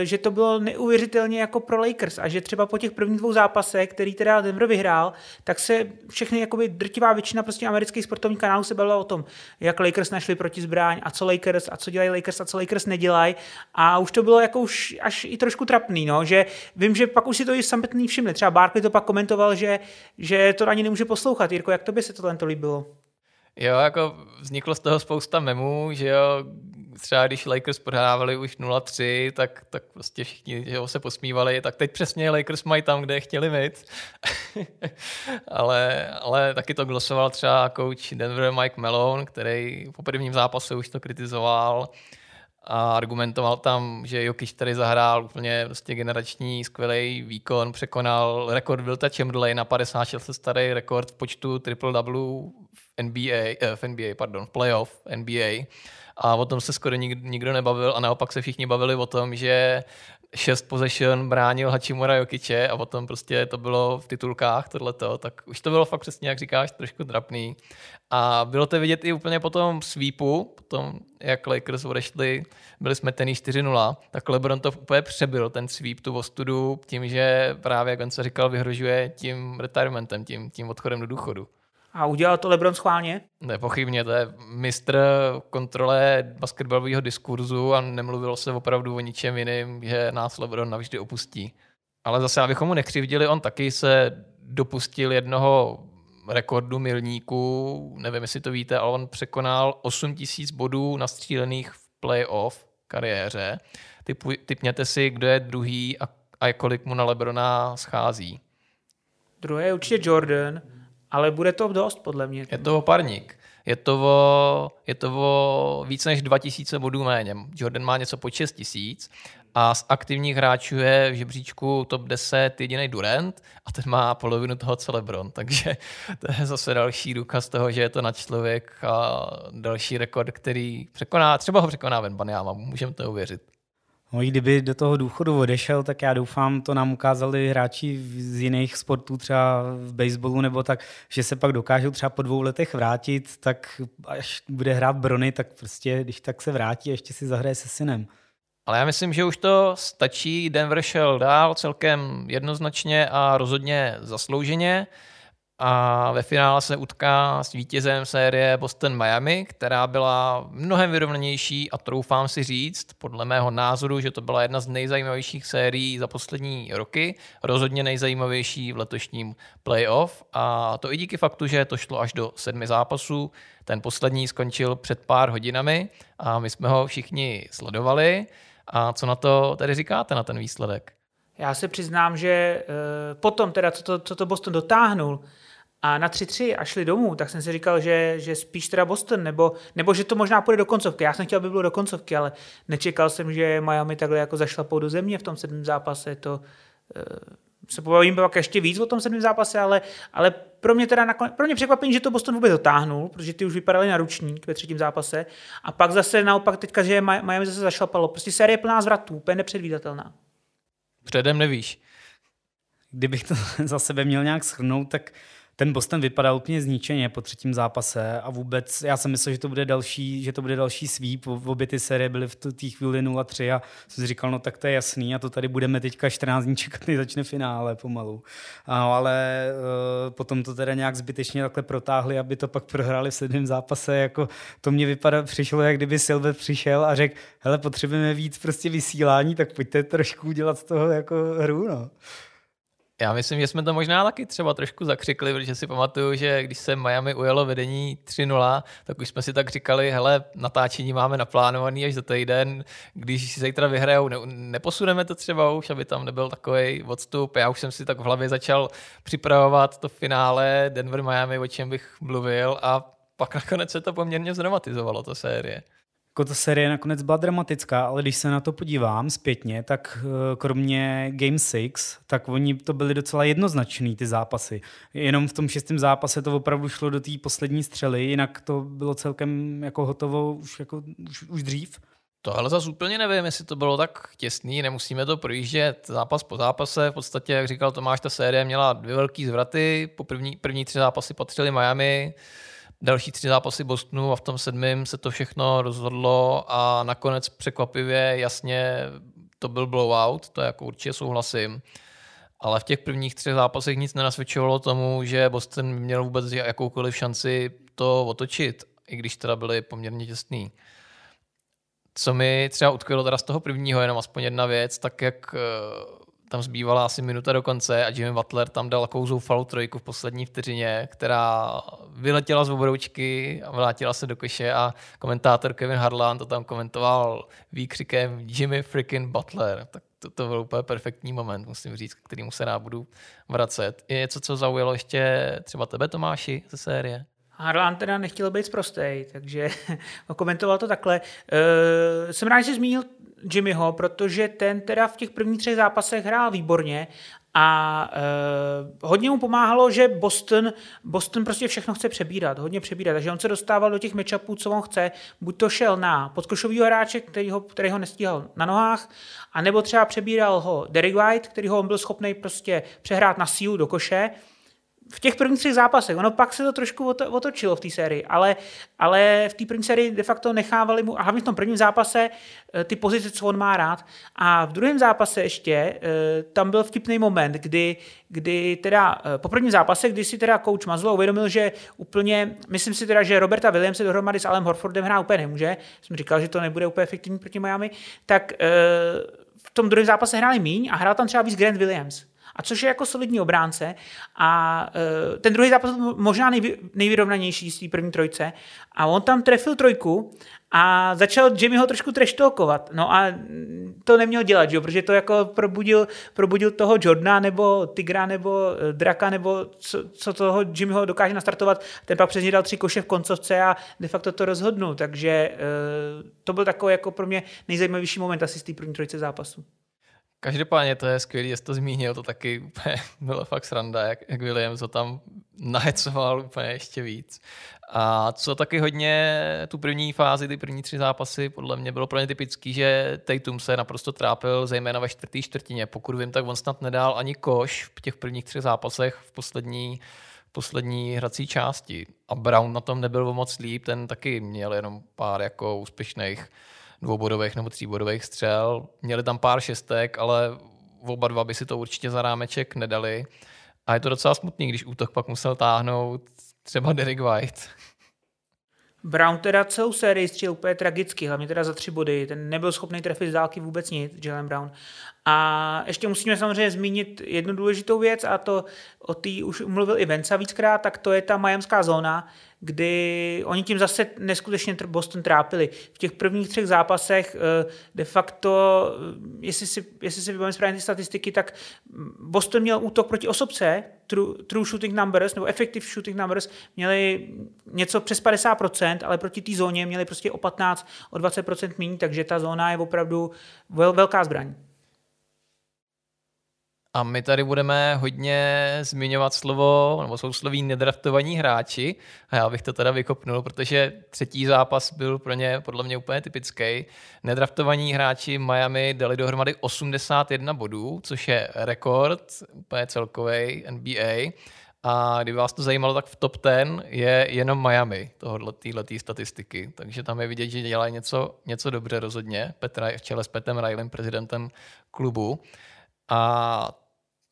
že to bylo neuvěřitelně jako pro Lakers a že třeba po těch prvních dvou zápasech, který teda Denver vyhrál, tak se všechny jakoby drtivá většina prostě amerických sportovních kanálů se bavila o tom, jak Lakers našli proti zbraň a co Lakers a co dělají Lakers a co Lakers nedělají a už to bylo jako už až i trošku trapný, no, že vím, že pak už si to i samotný všimli. Třeba Barkley to pak komentoval, že, že to ani nemůže poslouchat. Jirko, jak to by se to to líbilo? Jo, jako vzniklo z toho spousta memů, že jo, třeba když Lakers prohrávali už 0-3, tak, tak prostě všichni že se posmívali, tak teď přesně Lakers mají tam, kde je chtěli mít. ale, ale taky to glosoval třeba coach Denver Mike Malone, který po prvním zápase už to kritizoval a argumentoval tam, že Jokic tady zahrál úplně prostě generační skvělý výkon, překonal rekord Wilta Chamberlain na 56 starý rekord v počtu triple-double v NBA, eh, v NBA, pardon, v playoff NBA a o tom se skoro nik, nikdo nebavil a naopak se všichni bavili o tom, že šest possession bránil Hachimura Jokiče a potom prostě to bylo v titulkách tohleto, tak už to bylo fakt přesně, jak říkáš, trošku drapný. A bylo to vidět i úplně po tom sweepu, potom jak Lakers odešli, byli jsme ten 4-0, tak LeBron to úplně přebyl, ten sweep, tu ostudu, tím, že právě, jak on se říkal, vyhrožuje tím retirementem, tím, tím odchodem do důchodu. A udělal to LeBron schválně? Nepochybně, to je mistr kontrole basketbalového diskurzu a nemluvilo se opravdu o ničem jiným, že nás LeBron navždy opustí. Ale zase, abychom mu nekřivdili, on taky se dopustil jednoho rekordu milníků, nevím, jestli to víte, ale on překonal 8000 bodů nastřílených v playoff kariéře. Typu, typněte si, kdo je druhý a, a kolik mu na Lebrona schází. Druhý je určitě Jordan, ale bude to dost, podle mě. Je to oparník. Je to o, je to o více než 2000 bodů méně. Jordan má něco po 6000 a z aktivních hráčů je v žebříčku top 10 jediný Durant a ten má polovinu toho, co LeBron. Takže to je zase další důkaz toho, že je to na člověk a další rekord, který překoná, třeba ho překoná Venbanyama, můžeme to uvěřit. No, kdyby do toho důchodu odešel, tak já doufám, to nám ukázali hráči z jiných sportů, třeba v baseballu nebo tak, že se pak dokážou třeba po dvou letech vrátit, tak až bude hrát Brony, tak prostě, když tak se vrátí a ještě si zahraje se synem. Ale já myslím, že už to stačí. Denver šel dál celkem jednoznačně a rozhodně zaslouženě a ve finále se utká s vítězem série Boston-Miami, která byla mnohem vyrovnanější a troufám si říct, podle mého názoru, že to byla jedna z nejzajímavějších sérií za poslední roky, rozhodně nejzajímavější v letošním playoff a to i díky faktu, že to šlo až do sedmi zápasů. Ten poslední skončil před pár hodinami a my jsme ho všichni sledovali. A co na to tedy říkáte, na ten výsledek? Já se přiznám, že uh, potom teda, co to, co to Boston dotáhnul, a na 3-3 a šli domů, tak jsem si říkal, že, že spíš teda Boston, nebo, nebo že to možná půjde do koncovky. Já jsem chtěl, aby bylo do koncovky, ale nečekal jsem, že Miami takhle jako zašlapou do země v tom sedmém zápase. To uh, se pobavím pak ještě víc o tom sedmém zápase, ale, ale pro mě teda nakonec, pro mě překvapení, že to Boston vůbec dotáhnul, protože ty už vypadali na ručník ve třetím zápase. A pak zase naopak teďka, že Miami zase zašlapalo. Prostě série plná zvratů, úplně nepředvídatelná. Předem nevíš. Kdybych to za sebe měl nějak schrnout, tak ten Boston vypadal úplně zničeně po třetím zápase a vůbec já jsem myslel, že to bude další, že to bude další sweep. Obě ty série byly v té chvíli 0-3 a jsem si říkal, no tak to je jasný a to tady budeme teďka 14 dní čekat, než začne finále pomalu. A, ale uh, potom to teda nějak zbytečně takhle protáhli, aby to pak prohráli v sedmém zápase. Jako to mě vypadá, přišlo, jak kdyby Silver přišel a řekl, hele, potřebujeme víc prostě vysílání, tak pojďte trošku udělat z toho jako hru, no. Já myslím, že jsme to možná taky třeba trošku zakřikli, protože si pamatuju, že když se Miami ujelo vedení 3-0, tak už jsme si tak říkali, hele, natáčení máme naplánovaný až za týden, když zítra vyhrajou, ne, neposuneme to třeba už, aby tam nebyl takový odstup. Já už jsem si tak v hlavě začal připravovat to finále Denver-Miami, o čem bych mluvil a pak nakonec se to poměrně zdramatizovalo, ta série. Jako ta série nakonec byla dramatická, ale když se na to podívám zpětně, tak eh, kromě Game 6, tak oni to byly docela jednoznačný ty zápasy. Jenom v tom šestém zápase to opravdu šlo do té poslední střely, jinak to bylo celkem jako hotovo už, jako, už, už dřív. To ale zase úplně nevím, jestli to bylo tak těsný, nemusíme to projíždět zápas po zápase. V podstatě, jak říkal Tomáš, ta série měla dvě velké zvraty. Po první, první tři zápasy patřily Miami, další tři zápasy Bostonu a v tom sedmém se to všechno rozhodlo a nakonec překvapivě jasně to byl blowout, to jako určitě souhlasím. Ale v těch prvních třech zápasech nic nenasvědčovalo tomu, že Boston měl vůbec jakoukoliv šanci to otočit, i když teda byly poměrně těsný. Co mi třeba utkvělo teda z toho prvního, jenom aspoň jedna věc, tak jak eh, tam zbývala asi minuta do konce a Jimmy Butler tam dal takovou zoufalou trojku v poslední vteřině, která vyletěla z obroučky a vrátila se do koše a komentátor Kevin Harlan to tam komentoval výkřikem Jimmy freaking Butler. Tak to, to byl úplně perfektní moment, musím říct, k kterému se rád budu vracet. Je něco, co zaujalo ještě třeba tebe, Tomáši, ze série? Harlan teda nechtěl být zprostej, takže komentoval to takhle. Uh, jsem rád, že jsi zmínil Jimmyho, protože ten teda v těch prvních třech zápasech hrál výborně a uh, hodně mu pomáhalo, že Boston, Boston prostě všechno chce přebírat, hodně přebírat, takže on se dostával do těch matchupů, co on chce, buď to šel na podkošovýho hráče, který ho, který ho nestíhal na nohách, anebo třeba přebíral ho Derek White, který ho on byl schopný prostě přehrát na sílu do koše, v těch prvních třech zápasech. Ono pak se to trošku otočilo v té sérii, ale, ale v té první sérii de facto nechávali mu, a hlavně v tom prvním zápase, eh, ty pozice, co on má rád. A v druhém zápase ještě eh, tam byl vtipný moment, kdy, kdy teda eh, po prvním zápase, kdy si teda coach Mazlo uvědomil, že úplně, myslím si teda, že Roberta Williams se dohromady s Alem Horfordem hrá úplně nemůže, jsem říkal, že to nebude úplně efektivní proti Miami, tak v tom druhém zápase hráli míň a hrál tam třeba víc Grant Williams a což je jako solidní obránce. A uh, ten druhý zápas byl možná nejvy, nejvyrovnanější z té první trojce. A on tam trefil trojku a začal Jimmy ho trošku treštolkovat. No a to neměl dělat, že? protože to jako probudil, probudil toho Jordana nebo Tigra nebo eh, Draka nebo co, co toho Jimmyho dokáže nastartovat. Ten pak přesně dal tři koše v koncovce a de facto to rozhodnul. Takže uh, to byl takový jako pro mě nejzajímavější moment asi z té první trojce zápasu. Každopádně to je skvělý, že jsi to zmínil, to taky úplně bylo fakt sranda, jak, jak Williams to tam nahecoval úplně ještě víc. A co taky hodně tu první fázi, ty první tři zápasy, podle mě bylo pro ně typický, že Tatum se naprosto trápil, zejména ve čtvrtý čtvrtině. Pokud vím, tak on snad nedal ani koš v těch prvních třech zápasech v poslední, poslední hrací části. A Brown na tom nebyl moc líp, ten taky měl jenom pár jako úspěšných dvoubodových nebo tříbodových střel. Měli tam pár šestek, ale oba dva by si to určitě za rámeček nedali. A je to docela smutný, když útok pak musel táhnout třeba Derek White. Brown teda celou sérii střílel úplně tragicky, hlavně teda za tři body. Ten nebyl schopný trefit z dálky vůbec nic, Jalen Brown. A ještě musíme samozřejmě zmínit jednu důležitou věc a to o té už mluvil i Venca víckrát, tak to je ta majamská zóna, kdy oni tím zase neskutečně Boston trápili. V těch prvních třech zápasech eh, de facto, eh, jestli si, jestli si vybavím správně ty statistiky, tak Boston měl útok proti osobce, true, true shooting numbers, nebo effective shooting numbers, měli něco přes 50%, ale proti té zóně měli prostě o 15, o 20% méně, takže ta zóna je opravdu vel, velká zbraň. A my tady budeme hodně zmiňovat slovo, nebo sousloví nedraftovaní hráči. A já bych to teda vykopnul, protože třetí zápas byl pro ně podle mě úplně typický. Nedraftovaní hráči Miami dali dohromady 81 bodů, což je rekord úplně celkový NBA. A kdyby vás to zajímalo, tak v top 10 je jenom Miami, týhletý statistiky. Takže tam je vidět, že dělají něco, něco dobře rozhodně. Petra v čele s Petem Rilem, prezidentem klubu. A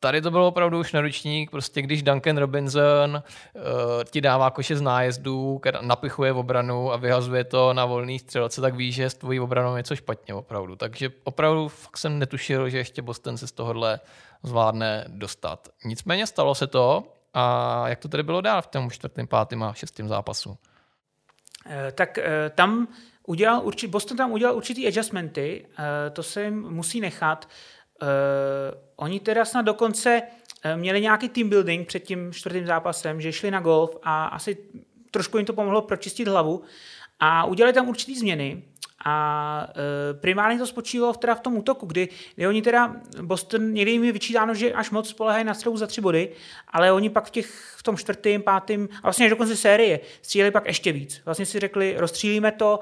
Tady to bylo opravdu už naručník, prostě když Duncan Robinson uh, ti dává koše z nájezdů, napichuje v obranu a vyhazuje to na volný střelce, tak víš, že s tvojí obranou něco špatně opravdu. Takže opravdu fakt jsem netušil, že ještě Boston se z tohohle zvládne dostat. Nicméně stalo se to a jak to tedy bylo dál v tom čtvrtém, pátém a šestém zápasu? Eh, tak eh, tam udělal, určitě, Boston tam udělal určitý adjustmenty, to se jim musí nechat. Uh, oni teda snad dokonce uh, měli nějaký team building před tím čtvrtým zápasem, že šli na golf a asi trošku jim to pomohlo pročistit hlavu a udělali tam určitý změny. A e, primárně to spočívalo v, teda v tom útoku, kdy, kdy oni teda, Boston, někdy jim je vyčítáno, že až moc spolehají na střelu za tři body, ale oni pak v, těch, v tom čtvrtém, pátém, a vlastně až do konce série, stříleli pak ještě víc. Vlastně si řekli, rozstřílíme to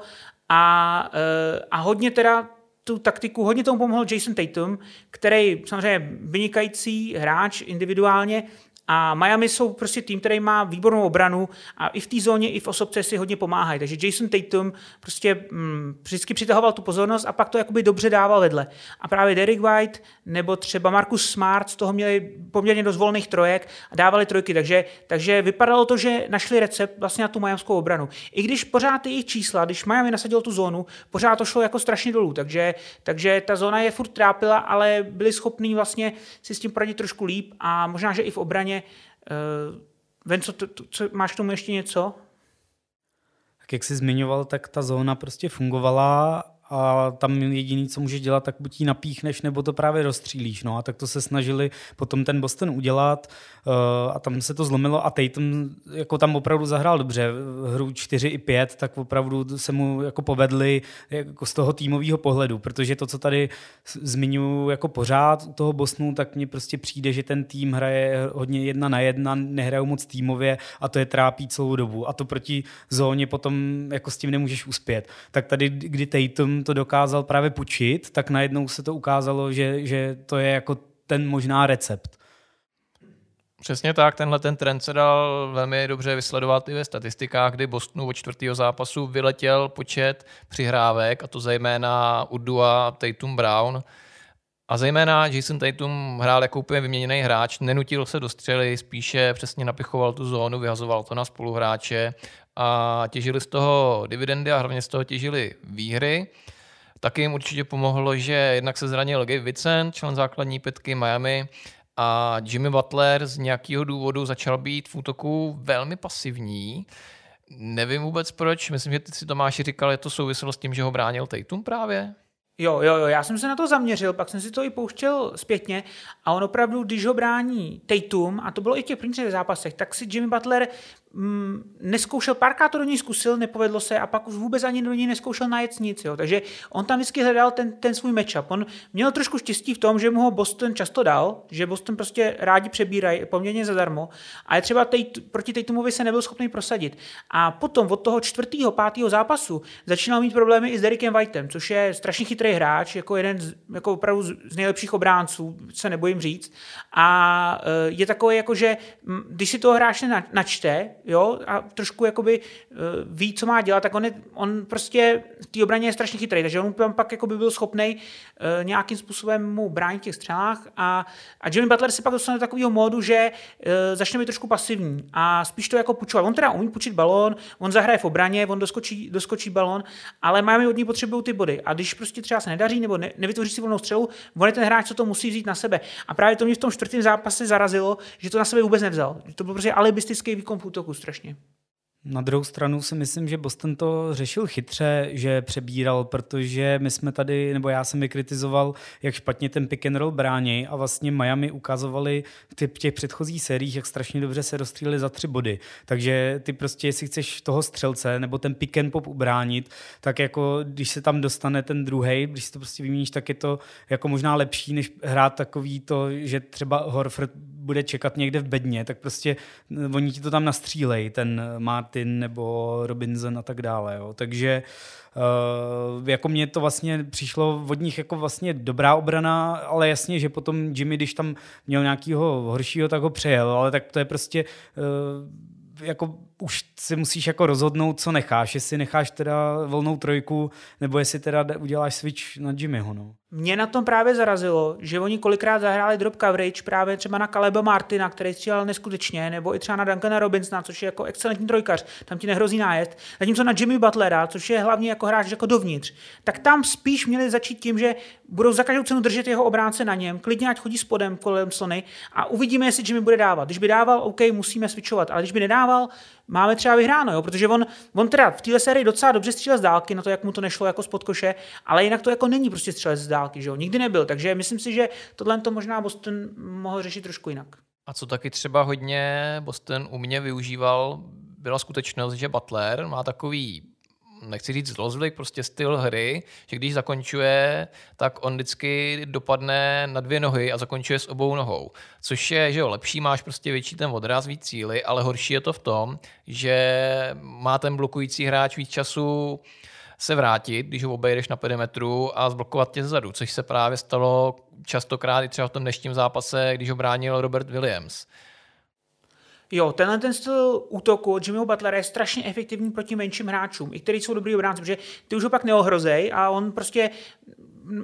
a, e, a hodně teda tu taktiku, hodně tomu pomohl Jason Tatum, který samozřejmě vynikající hráč individuálně, a Miami jsou prostě tým, který má výbornou obranu a i v té zóně, i v osobce si hodně pomáhají. Takže Jason Tatum prostě mm, vždycky přitahoval tu pozornost a pak to jakoby dobře dával vedle. A právě Derek White nebo třeba Marcus Smart z toho měli poměrně dost volných trojek a dávali trojky. Takže, takže vypadalo to, že našli recept vlastně na tu majamskou obranu. I když pořád jejich čísla, když Miami nasadil tu zónu, pořád to šlo jako strašně dolů. Takže, takže ta zóna je furt trápila, ale byli schopní vlastně si s tím poradit trošku líp a možná, že i v obraně Uh, Ven, co, co, máš k tomu ještě něco? Tak jak jsi zmiňoval, tak ta zóna prostě fungovala a tam jediný, co můžeš dělat, tak buď ji napíchneš, nebo to právě rozstřílíš. No a tak to se snažili potom ten Boston udělat uh, a tam se to zlomilo a Tatum jako tam opravdu zahrál dobře. Hru 4 i 5, tak opravdu se mu jako povedli jako z toho týmového pohledu, protože to, co tady zmiňuji jako pořád u toho Bostonu, tak mně prostě přijde, že ten tým hraje hodně jedna na jedna, nehrajou moc týmově a to je trápí celou dobu. A to proti zóně potom jako s tím nemůžeš uspět. Tak tady, kdy Tatum to dokázal právě půjčit, tak najednou se to ukázalo, že, že to je jako ten možná recept. Přesně tak, tenhle ten trend se dal velmi dobře vysledovat i ve statistikách, kdy Bostonu od čtvrtého zápasu vyletěl počet přihrávek, a to zejména Udua Tatum Brown. A zejména Jason Tatum hrál jako úplně vyměněný hráč, nenutil se do střely, spíše přesně napichoval tu zónu, vyhazoval to na spoluhráče a těžili z toho dividendy a hlavně z toho těžili výhry. Taky jim určitě pomohlo, že jednak se zranil Gabe Vincent, člen základní petky Miami, a Jimmy Butler z nějakého důvodu začal být v útoku velmi pasivní. Nevím vůbec proč, myslím, že ty si Tomáši říkal, je to souviselo s tím, že ho bránil Tatum právě? Jo, jo, jo, já jsem se na to zaměřil, pak jsem si to i pouštěl zpětně a on opravdu, když ho brání Tatum, a to bylo i v těch prvních zápasech, tak si Jimmy Butler mm, neskoušel, párkrát to do ní zkusil, nepovedlo se a pak už vůbec ani do ní neskoušel najet nic. Jo. Takže on tam vždycky hledal ten, ten svůj matchup. On měl trošku štěstí v tom, že mu ho Boston často dal, že Boston prostě rádi přebírají poměrně zadarmo, ale třeba tej, proti Tatumovi se nebyl schopný prosadit. A potom od toho čtvrtého, pátého zápasu začínal mít problémy i s Derekem Whiteem, což je strašně chytrý hráč, jako jeden z, jako opravdu z nejlepších obránců, se nebojím říct. A e, je takový, jako že když si toho hráče načte, jo, a trošku jakoby uh, ví, co má dělat, tak on, je, on prostě v té obraně je strašně chytrý, takže on pak jakoby byl schopný uh, nějakým způsobem mu bránit těch střelách a, a Jimmy Butler se pak dostane do takového módu, že uh, začne být trošku pasivní a spíš to jako pučovat. On teda umí pučit balón, on zahraje v obraně, on doskočí, doskočí balón, ale máme od ní potřebují ty body. A když prostě třeba se nedaří nebo ne, nevytvoří si volnou střelu, on je ten hráč, co to musí vzít na sebe. A právě to mě v tom čtvrtém zápase zarazilo, že to na sebe vůbec nevzal. To byl prostě alibistický výkon v útoku strašně. Na druhou stranu si myslím, že Boston to řešil chytře, že přebíral, protože my jsme tady, nebo já jsem je kritizoval, jak špatně ten pick and roll brání a vlastně Miami ukazovali v těch předchozích sériích, jak strašně dobře se rozstříleli za tři body. Takže ty prostě, jestli chceš toho střelce nebo ten pick and pop ubránit, tak jako když se tam dostane ten druhý, když si to prostě vyměníš, tak je to jako možná lepší, než hrát takový to, že třeba Horford bude čekat někde v bedně, tak prostě eh, oni ti to tam nastřílej, ten Martin nebo Robinson a tak dále. Jo. Takže Uh, jako mně to vlastně přišlo od nich jako vlastně dobrá obrana, ale jasně, že potom Jimmy, když tam měl nějakého horšího, tak ho přejel, ale tak to je prostě uh, jako už si musíš jako rozhodnout, co necháš, jestli necháš teda volnou trojku, nebo jestli teda uděláš switch na Jimmyho. No. Mě na tom právě zarazilo, že oni kolikrát zahráli drop coverage právě třeba na Kaleba Martina, který střílel neskutečně, nebo i třeba na Duncana Robinsona, což je jako excelentní trojkař, tam ti nehrozí nájezd. Zatímco na Jimmy Butlera, což je hlavně jako hráč jako dovnitř, tak tam spíš měli začít tím, že budou za každou cenu držet jeho obránce na něm, klidně ať chodí spodem kolem slony a uvidíme, jestli Jimmy bude dávat. Když by dával, OK, musíme switchovat, ale když by nedával, máme třeba vyhráno, jo? protože on, on teda v téhle sérii docela dobře střílel z dálky, na to, jak mu to nešlo jako spod koše, ale jinak to jako není prostě střelec z dálky, že jo? nikdy nebyl, takže myslím si, že tohle to možná Boston mohl řešit trošku jinak. A co taky třeba hodně Boston u mě využíval, byla skutečnost, že Butler má takový nechci říct zlozvyk, prostě styl hry, že když zakončuje, tak on vždycky dopadne na dvě nohy a zakončuje s obou nohou. Což je, že jo, lepší, máš prostě větší ten odraz, víc cíly, ale horší je to v tom, že má ten blokující hráč víc času se vrátit, když ho obejdeš na perimetru a zblokovat tě zezadu, což se právě stalo častokrát i třeba v tom dnešním zápase, když ho bránil Robert Williams. Jo, tenhle ten styl útoku od Jimmyho Butlera je strašně efektivní proti menším hráčům, i který jsou dobrý obránci, protože ty už ho pak neohrozej a on prostě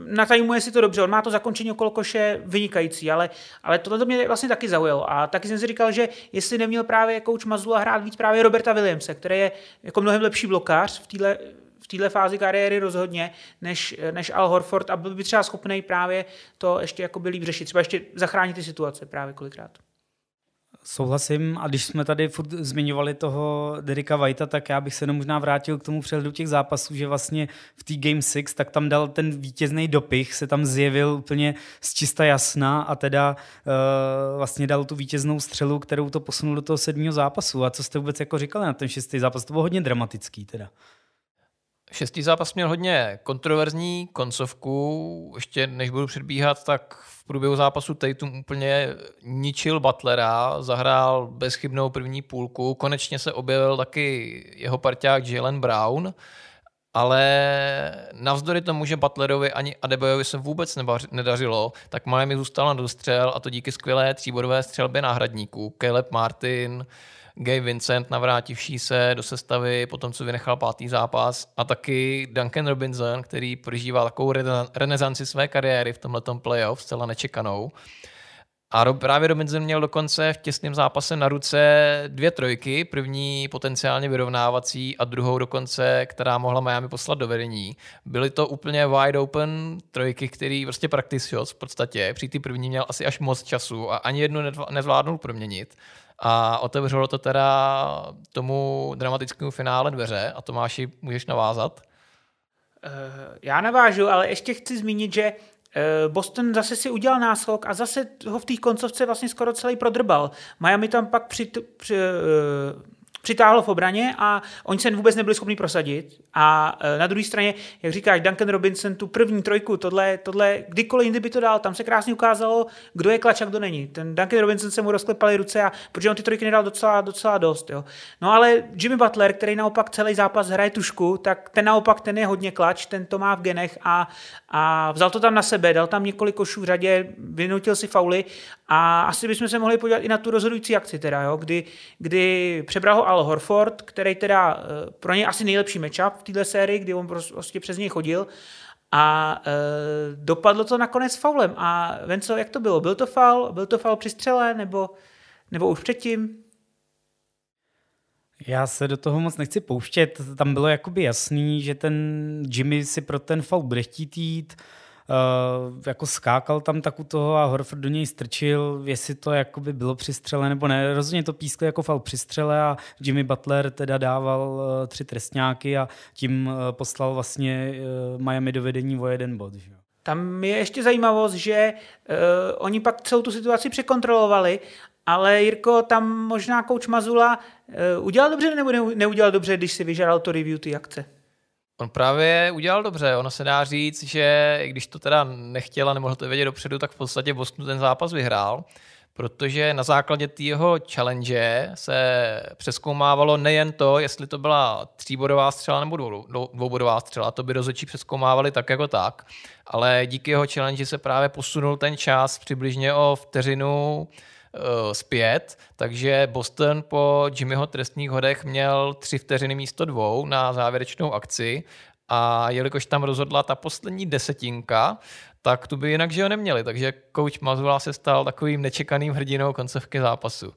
natajmuje si to dobře, on má to zakončení okolo koše vynikající, ale, ale tohle to mě vlastně taky zaujalo. A taky jsem si říkal, že jestli neměl právě kouč Mazula hrát víc právě Roberta Williamse, který je jako mnohem lepší blokář v téhle v téhle fázi kariéry rozhodně, než, než Al Horford a byl by třeba schopný právě to ještě jako líp řešit, třeba ještě zachránit ty situace právě kolikrát. Souhlasím a když jsme tady furt zmiňovali toho Derika Whitea, tak já bych se jenom možná vrátil k tomu přehledu těch zápasů, že vlastně v té Game 6, tak tam dal ten vítězný dopich, se tam zjevil úplně z čista jasna a teda uh, vlastně dal tu vítěznou střelu, kterou to posunul do toho sedmého zápasu. A co jste vůbec jako říkali na ten šestý zápas? To bylo hodně dramatický teda. Šestý zápas měl hodně kontroverzní koncovku. Ještě než budu předbíhat, tak v průběhu zápasu Tatum úplně ničil Butlera, zahrál bezchybnou první půlku. Konečně se objevil taky jeho parťák Jalen Brown, ale navzdory tomu, že Butlerovi ani Adebayovi se vůbec nedařilo, tak Miami zůstal na dostřel a to díky skvělé tříbodové střelbě náhradníků. Caleb Martin, Gay Vincent navrátivší se do sestavy po tom, co vynechal pátý zápas a taky Duncan Robinson, který prožívá takovou renesanci své kariéry v tomhle playoff, zcela nečekanou. A právě Robinson měl dokonce v těsném zápase na ruce dvě trojky, první potenciálně vyrovnávací a druhou dokonce, která mohla Miami poslat do vedení. Byly to úplně wide open trojky, který prostě practice shots v podstatě. Při ty první měl asi až moc času a ani jednu nezvládnul proměnit. A otevřelo to teda tomu dramatickému finále dveře a Tomáši, můžeš navázat? Eh, já navážu, ale ještě chci zmínit, že Boston zase si udělal náskok a zase ho v té koncovce vlastně skoro celý prodrbal. Miami tam pak při, při, přitáhlo v obraně a oni se vůbec nebyli schopni prosadit. A e, na druhé straně, jak říkáš, Duncan Robinson, tu první trojku, tohle, tohle kdykoliv jindy by to dal, tam se krásně ukázalo, kdo je klač a kdo není. Ten Duncan Robinson se mu rozklepaly ruce, a, protože on ty trojky nedal docela, docela dost. Jo. No ale Jimmy Butler, který naopak celý zápas hraje tušku, tak ten naopak ten je hodně klač, ten to má v genech a, a vzal to tam na sebe, dal tam několik košů v řadě, vynutil si fauly a asi bychom se mohli podívat i na tu rozhodující akci, teda, jo, kdy, kdy přebral ho Al Horford, který teda eh, pro ně asi nejlepší matchup v této sérii, kdy on prostě přes něj chodil a e, dopadlo to nakonec faulem. A Venco, jak to bylo? Byl to faul? Byl to faul při střele nebo, nebo už předtím? Já se do toho moc nechci pouštět. Tam bylo jakoby jasný, že ten Jimmy si pro ten faul bude chtít jít. Uh, jako skákal tam tak u toho a Horford do něj strčil, jestli to jakoby bylo při střele nebo ne. Rozhodně to pískli jako fal při střele a Jimmy Butler teda dával uh, tři trestňáky a tím uh, poslal vlastně Miami do vedení o jeden bod. Že? Tam je ještě zajímavost, že uh, oni pak celou tu situaci překontrolovali ale Jirko, tam možná kouč Mazula uh, udělal dobře nebo neudělal dobře, když si vyžádal to review ty akce? On právě udělal dobře. Ono se dá říct, že když to teda nechtěl a nemohl to vědět dopředu, tak v podstatě Boston ten zápas vyhrál, protože na základě jeho challenge se přeskoumávalo nejen to, jestli to byla tříbodová střela nebo dvoubodová střela, to by rozhodčí přeskoumávali tak jako tak, ale díky jeho challenge se právě posunul ten čas přibližně o vteřinu zpět, takže Boston po Jimmyho trestních hodech měl tři vteřiny místo dvou na závěrečnou akci. A jelikož tam rozhodla ta poslední desetinka, tak tu by jinak že ho neměli, takže coach Mazula se stal takovým nečekaným hrdinou koncovky zápasu.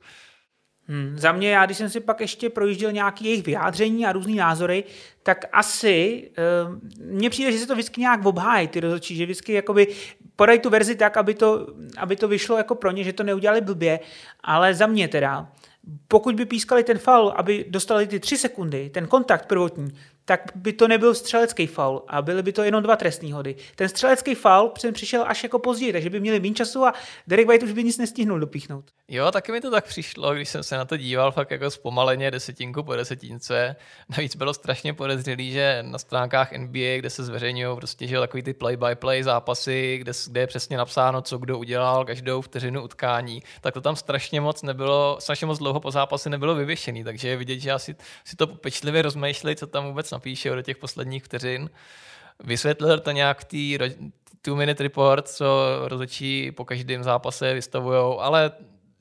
Hmm, za mě, já když jsem si pak ještě projížděl nějaké jejich vyjádření a různé názory, tak asi uh, mně přijde, že se to vždycky nějak obhájí, ty rozhodčí, že vždycky jakoby podají tu verzi tak, aby to, aby to vyšlo jako pro ně, že to neudělali blbě, ale za mě teda, pokud by pískali ten faul, aby dostali ty tři sekundy, ten kontakt prvotní, tak by to nebyl střelecký faul a byly by to jenom dva trestní hody. Ten střelecký faul přišel až jako později, takže by měli méně času a Derek White už by nic nestihnul dopíchnout. Jo, taky mi to tak přišlo, když jsem se na to díval fakt jako zpomaleně desetinku po desetince. Navíc bylo strašně podezřelý, že na stránkách NBA, kde se zveřejňují prostě že takový ty play-by-play zápasy, kde, kde je přesně napsáno, co kdo udělal každou vteřinu utkání, tak to tam strašně moc nebylo, strašně moc dlouho po zápase nebylo vyvěšený, takže je vidět, že asi si to pečlivě rozmýšleli, co tam vůbec napíše do těch posledních vteřin. Vysvětlil to nějak v té two minute report, co rozhodčí po každém zápase vystavují, ale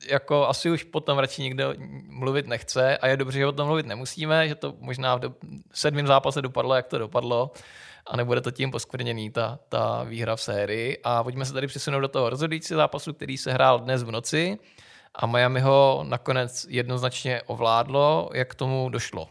jako asi už potom radši nikdo mluvit nechce a je dobře, že o tom mluvit nemusíme, že to možná v sedmém zápase dopadlo, jak to dopadlo a nebude to tím poskvrněný ta, ta výhra v sérii. A pojďme se tady přesunout do toho rozhodující zápasu, který se hrál dnes v noci a Miami ho nakonec jednoznačně ovládlo. Jak k tomu došlo?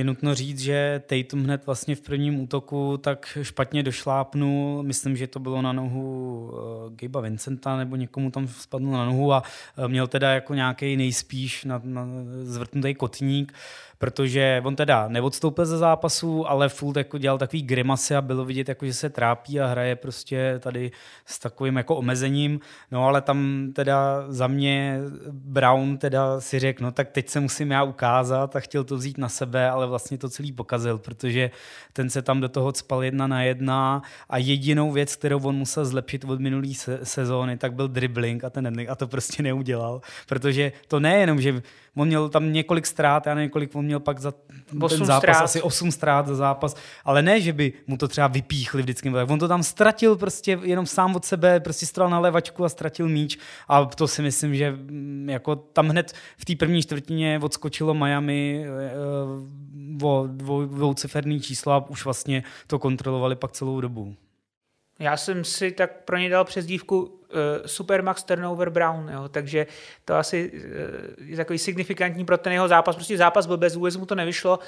Je nutno říct, že Tatum hned vlastně v prvním útoku tak špatně došlápnul. Myslím, že to bylo na nohu uh, Gabe'a Vincenta nebo někomu tam spadnul na nohu a uh, měl teda jako nějaký nejspíš na, na zvrtnutý kotník. Uh, protože on teda neodstoupil ze zápasu, ale furt jako dělal takový grimasy a bylo vidět, jako, že se trápí a hraje prostě tady s takovým jako omezením. No ale tam teda za mě Brown teda si řekl, no tak teď se musím já ukázat a chtěl to vzít na sebe, ale vlastně to celý pokazil, protože ten se tam do toho spal jedna na jedna a jedinou věc, kterou on musel zlepšit od minulý se- sezóny, tak byl dribbling a ten a to prostě neudělal, protože to nejenom, že on měl tam několik ztrát, já nevím, kolik on měl pak za ten zápas, strát. asi 8 ztrát za zápas, ale ne, že by mu to třeba vypíchli vždycky, on to tam ztratil prostě jenom sám od sebe, prostě stral na levačku a ztratil míč a to si myslím, že mm, jako tam hned v té první čtvrtině odskočilo Miami eh, o dvou, dvouciferný číslo a už vlastně to kontrolovali pak celou dobu. Já jsem si tak pro ně dal přezdívku uh, Supermax Turnover Brown, jo, takže to asi uh, je takový signifikantní pro ten jeho zápas. Prostě zápas byl bez vůbec mu to nevyšlo,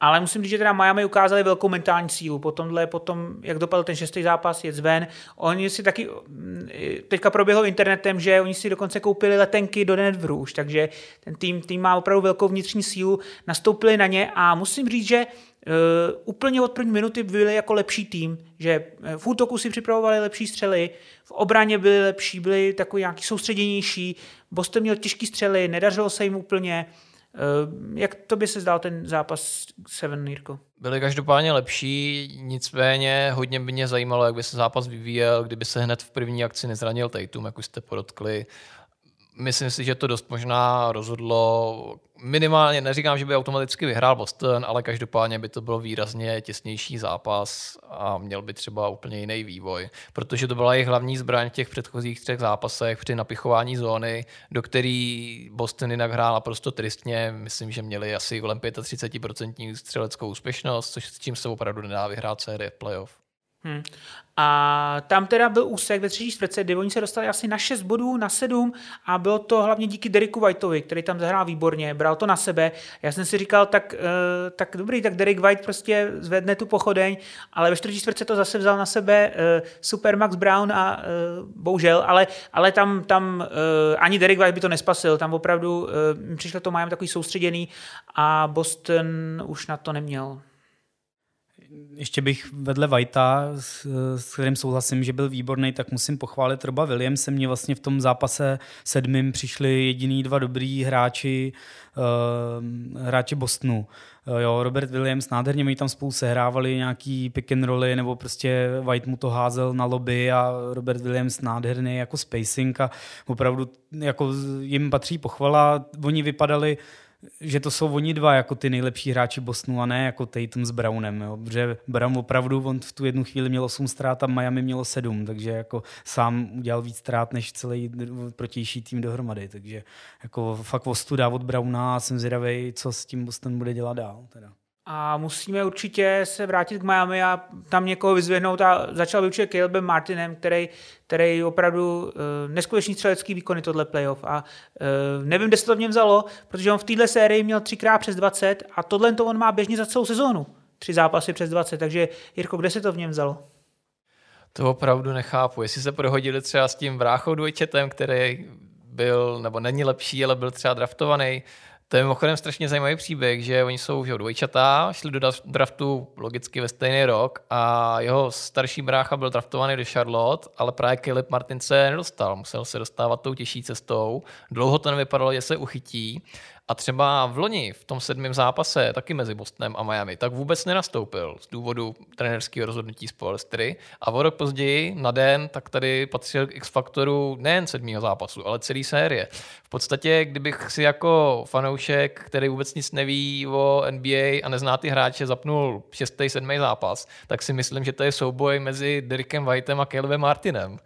ale musím říct, že teda Miami ukázali velkou mentální sílu. Po tomhle, potom, jak dopadl ten šestý zápas, je zven. Oni si taky, mm, teďka proběhlo internetem, že oni si dokonce koupili letenky do Denveru už, takže ten tým, tým má opravdu velkou vnitřní sílu, nastoupili na ně a musím říct, že Uh, úplně od první minuty byli jako lepší tým, že eh, v útoku si připravovali lepší střely, v obraně byli lepší, byli takový nějaký soustředěnější, Boston měl těžký střely, nedařilo se jim úplně. Uh, jak to by se zdal ten zápas Seven, Jirko? Byli každopádně lepší, nicméně hodně by mě zajímalo, jak by se zápas vyvíjel, kdyby se hned v první akci nezranil Tatum, jak už jste podotkli myslím si, že to dost možná rozhodlo minimálně, neříkám, že by automaticky vyhrál Boston, ale každopádně by to byl výrazně těsnější zápas a měl by třeba úplně jiný vývoj, protože to byla jejich hlavní zbraň v těch předchozích třech zápasech při napichování zóny, do který Boston jinak hrál naprosto tristně. Myslím, že měli asi kolem 35% střeleckou úspěšnost, což s čím se opravdu nedá vyhrát série playoff. Hmm. A tam teda byl úsek ve třetí čtvrtce, kdy oni se dostali asi na 6 bodů, na 7 a bylo to hlavně díky Deriku Whiteovi, který tam zahrál výborně, bral to na sebe. Já jsem si říkal, tak, uh, tak dobrý, tak Derek White prostě zvedne tu pochodeň, ale ve čtvrtí čtvrtce to zase vzal na sebe uh, Super Max Brown a uh, bohužel, ale, ale tam, tam ani Derek White by to nespasil, tam opravdu přišlo to majem takový soustředěný a Boston už na to neměl ještě bych vedle Vajta, s, s kterým souhlasím, že byl výborný, tak musím pochválit Roba Williamse. Mně vlastně v tom zápase sedmým přišli jediný dva dobrý hráči, uh, hráči Bostonu. Uh, jo, Robert Williams nádherně, mi tam spolu sehrávali nějaký pick and rolly, nebo prostě White mu to házel na lobby a Robert Williams nádherný jako spacing a opravdu jako jim patří pochvala. Oni vypadali že to jsou oni dva jako ty nejlepší hráči Bostonu a ne jako Tatum s Brownem, jo? protože Brown opravdu on v tu jednu chvíli měl 8 ztrát a Miami mělo 7, takže jako sám udělal víc ztrát než celý protější tým dohromady, takže jako fakt ostuda od Browna a jsem zvědavý, co s tím Boston bude dělat dál. Teda. A musíme určitě se vrátit k Miami a tam někoho vyzvěhnout a začal by určitě Calebem Martinem, který, který opravdu uh, neskutečný střelecký výkon tohle playoff. A uh, nevím, kde se to v něm vzalo, protože on v téhle sérii měl třikrát přes 20 a tohle to on má běžně za celou sezónu. Tři zápasy přes 20, takže Jirko, kde se to v něm vzalo? To opravdu nechápu. Jestli se prohodili třeba s tím vráchou dvojčetem, který byl, nebo není lepší, ale byl třeba draftovaný, to je mimochodem strašně zajímavý příběh, že oni jsou že dvojčatá, šli do draftu logicky ve stejný rok a jeho starší brácha byl draftovaný do Charlotte, ale právě Caleb Martin se nedostal, musel se dostávat tou těžší cestou. Dlouho to nevypadalo, že se uchytí a třeba v loni, v tom sedmém zápase, taky mezi Bostonem a Miami, tak vůbec nenastoupil z důvodu trenerského rozhodnutí z Polstry. A o rok později, na den, tak tady patřil k X-faktoru nejen sedmého zápasu, ale celý série. V podstatě, kdybych si jako fanoušek, který vůbec nic neví o NBA a nezná ty hráče, zapnul šestý, sedmý zápas, tak si myslím, že to je souboj mezi Derrickem Whiteem a Calebem Martinem.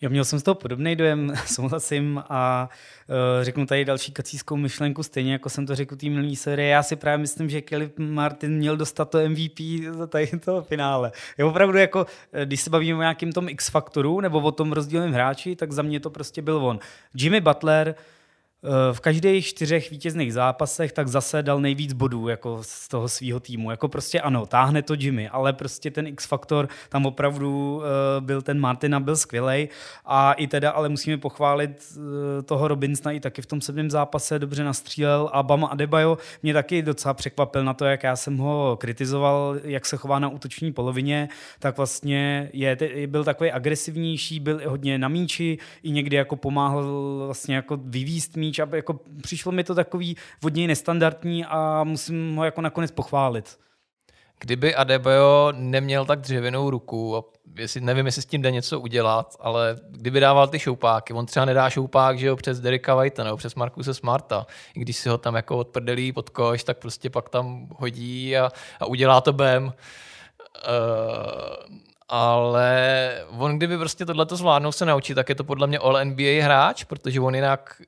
Já měl jsem z toho podobný dojem, souhlasím a uh, řeknu tady další kacískou myšlenku, stejně jako jsem to řekl tým minulý série. Já si právě myslím, že Kelly Martin měl dostat to MVP za tady toho finále. Je opravdu jako, eh, když se bavíme o nějakým tom X-faktoru nebo o tom rozdílném hráči, tak za mě to prostě byl on. Jimmy Butler, Eh, v každých čtyřech vítězných zápasech tak zase dal nejvíc bodů jako z toho svého týmu. Jako prostě ano, táhne to Jimmy, ale prostě ten X-faktor tam opravdu uh, byl ten Martina, byl skvělej. A i teda ale musíme pochválit uh, toho Robinsona i taky v tom sedmém zápase dobře nastřílel. A Bama Adebayo mě taky docela překvapil na to, jak já jsem ho kritizoval, jak se chová na útoční polovině, tak vlastně je, byl takový agresivnější, byl hodně na míči, i někdy jako pomáhal vlastně jako vyvíst míč míč a jako přišlo mi to takový vodně nestandardní a musím ho jako nakonec pochválit. Kdyby Adebayo neměl tak dřevěnou ruku, a jestli, nevím, jestli s tím jde něco udělat, ale kdyby dával ty šoupáky, on třeba nedá šoupák, že jo, přes Derika White nebo přes Markuse Smarta, i když si ho tam jako odprdelí pod koš, tak prostě pak tam hodí a, a udělá to bem. Uh, ale on kdyby prostě tohleto zvládnul se naučit, tak je to podle mě all NBA hráč, protože on jinak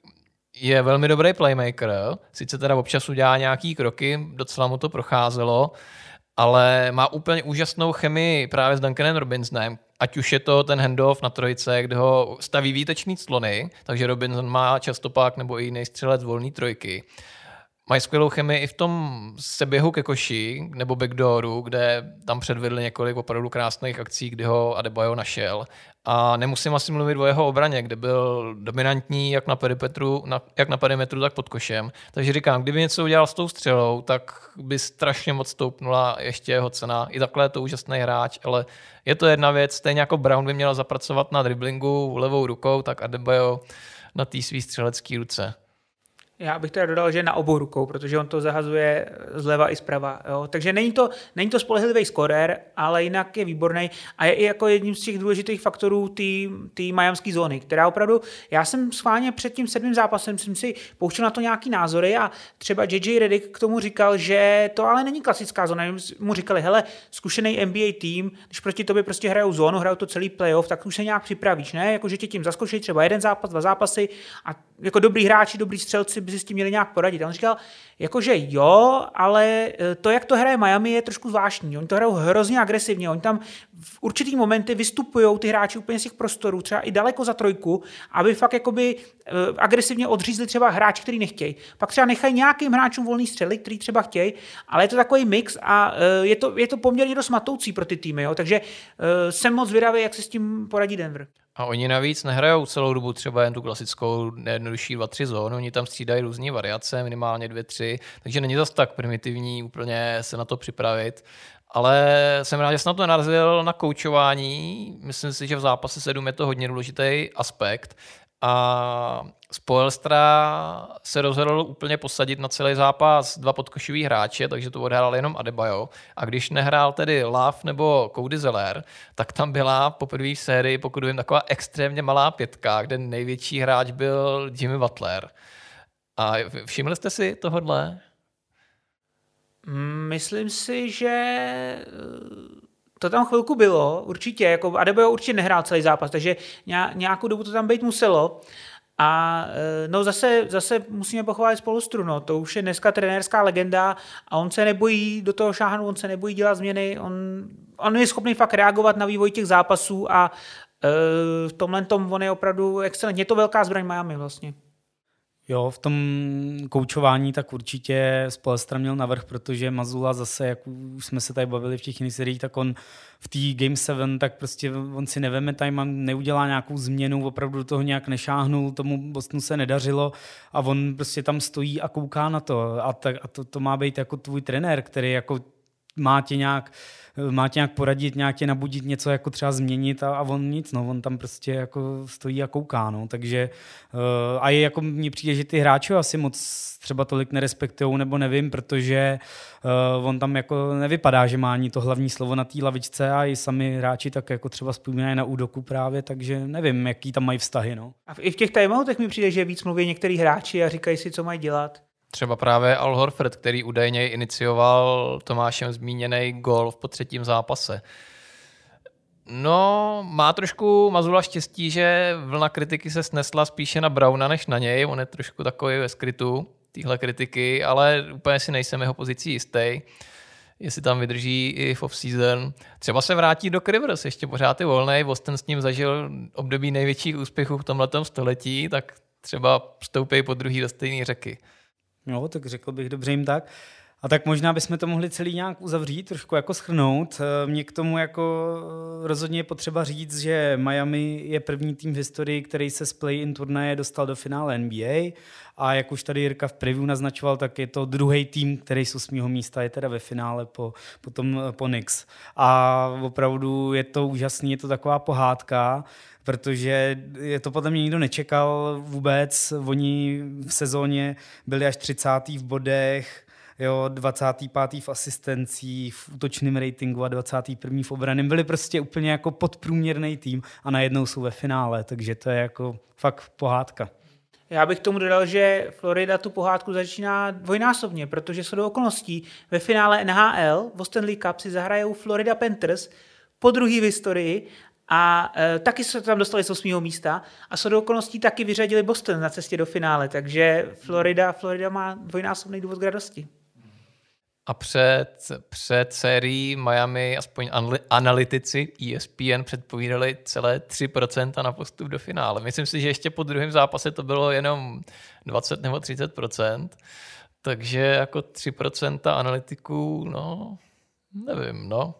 je velmi dobrý playmaker, sice teda občas udělá nějaký kroky, docela mu to procházelo, ale má úplně úžasnou chemii právě s Duncanem Robinsonem, ať už je to ten handoff na trojce, kde ho staví výtečný clony, takže Robinson má často pak nebo i jiný střelec volný trojky mají skvělou chemii i v tom seběhu ke koši nebo backdooru, kde tam předvedli několik opravdu krásných akcí, kdy ho Adebayo našel. A nemusím asi mluvit o jeho obraně, kde byl dominantní jak na perimetru, na, jak na perimetru, tak pod košem. Takže říkám, kdyby něco udělal s tou střelou, tak by strašně moc stoupnula ještě jeho cena. I takhle je to úžasný hráč, ale je to jedna věc. Stejně jako Brown by měl zapracovat na driblingu levou rukou, tak Adebayo na té svý střelecké ruce. Já bych teda dodal, že na obou rukou, protože on to zahazuje zleva i zprava. Jo? Takže není to, není to spolehlivý skorer, ale jinak je výborný a je i jako jedním z těch důležitých faktorů té majamské zóny, která opravdu, já jsem schválně před tím sedmým zápasem jsem si pouštěl na to nějaký názory a třeba JJ Redick k tomu říkal, že to ale není klasická zóna. Mu říkali, hele, zkušený NBA tým, když proti tobě prostě hrajou zónu, hrajou to celý playoff, tak už se nějak připravíš, ne? Jako, že tě tím zaskočí třeba jeden zápas, dva zápasy a jako dobrý hráči, dobrý střelci by si s tím měli nějak poradit. A on říkal, jakože jo, ale e, to, jak to hraje Miami, je trošku zvláštní. Oni to hrajou hrozně agresivně. Oni tam v určitý momenty vystupují ty hráči úplně z těch prostorů, třeba i daleko za trojku, aby fakt jakoby e, agresivně odřízli třeba hráči, který nechtějí. Pak třeba nechají nějakým hráčům volný střely, který třeba chtějí, ale je to takový mix a e, je to, je to poměrně dost matoucí pro ty týmy. Jo? Takže jsem moc zvědavý, jak se s tím poradí Denver. A oni navíc nehrajou celou dobu třeba jen tu klasickou nejjednodušší 2-3 zónu, oni tam střídají různé variace, minimálně 2-3, takže není zase tak primitivní úplně se na to připravit. Ale jsem rád, že jsem na to narazil na koučování. Myslím si, že v zápase 7 je to hodně důležitý aspekt. A Spoelstra se rozhodl úplně posadit na celý zápas dva podkošový hráče, takže to odhrál jenom Adebayo. A když nehrál tedy Love nebo Cody Zeller, tak tam byla po první sérii, pokud vím, taková extrémně malá pětka, kde největší hráč byl Jimmy Butler. A všimli jste si tohodle? Myslím si, že to tam chvilku bylo, určitě, jako Adebayo určitě nehrál celý zápas, takže nějakou dobu to tam být muselo. A eh, no zase, zase musíme pochválit spolustru, no. to už je dneska trenérská legenda a on se nebojí do toho šáhnout, on se nebojí dělat změny, on, on je schopný fakt reagovat na vývoj těch zápasů a e, v tomhle tom on je opravdu excelentně. Je to velká zbraň Miami vlastně. Jo, v tom koučování tak určitě Spolestra měl navrh, protože Mazula zase, jak už jsme se tady bavili v těch jiných seriích, tak on v té Game 7, tak prostě on si neveme time, neudělá nějakou změnu, opravdu do toho nějak nešáhnul, tomu Bostonu se nedařilo a on prostě tam stojí a kouká na to. A, tak, a to, to má být jako tvůj trenér, který jako má tě nějak má tě nějak poradit, nějak tě nabudit něco jako třeba změnit a, a on nic, no, on tam prostě jako stojí a kouká, no, takže uh, a je jako mně přijde, že ty hráči asi moc třeba tolik nerespektujou nebo nevím, protože uh, on tam jako nevypadá, že má ani to hlavní slovo na té lavičce a i sami hráči tak jako třeba vzpomínají na údoku právě, takže nevím, jaký tam mají vztahy, no. A i v těch timeoutech mi přijde, že víc mluví některý hráči a říkají si, co mají dělat. Třeba právě Al Horford, který údajně inicioval Tomášem zmíněný gol po třetím zápase. No, má trošku Mazula štěstí, že vlna kritiky se snesla spíše na Brauna než na něj. On je trošku takový ve skrytu téhle kritiky, ale úplně si nejsem jeho pozicí jistý jestli tam vydrží i v off-season. Třeba se vrátí do Rivers, ještě pořád je volný, Boston s ním zažil období největších úspěchů v tomhle století, tak třeba vstoupí po druhý do stejné řeky. Jo, tak řekl bych dobře jim tak. A tak možná bychom to mohli celý nějak uzavřít, trošku jako schrnout. Eh, Mně k tomu jako eh, rozhodně je potřeba říct, že Miami je první tým v historii, který se z play-in turnaje dostal do finále NBA a jak už tady Jirka v preview naznačoval, tak je to druhý tým, který z osmého místa je teda ve finále po, potom eh, po Knicks. A opravdu je to úžasný, je to taková pohádka, protože je to podle mě nikdo nečekal vůbec. Oni v sezóně byli až 30. v bodech, jo, 25. v asistencích, v útočném ratingu a 21. v obraném. Byli prostě úplně jako podprůměrný tým a najednou jsou ve finále, takže to je jako fakt pohádka. Já bych tomu dodal, že Florida tu pohádku začíná dvojnásobně, protože jsou do okolností ve finále NHL v Stanley Cup si zahrajou Florida Panthers po druhý v historii a e, taky se tam dostali z osmého místa a do okolností taky vyřadili Boston na cestě do finále, takže Florida, Florida má dvojnásobný důvod k radosti. A před, před sérií Miami, aspoň analytici ESPN předpovídali celé 3% na postup do finále. Myslím si, že ještě po druhém zápase to bylo jenom 20 nebo 30%. Takže jako 3% analytiků, no, nevím, no.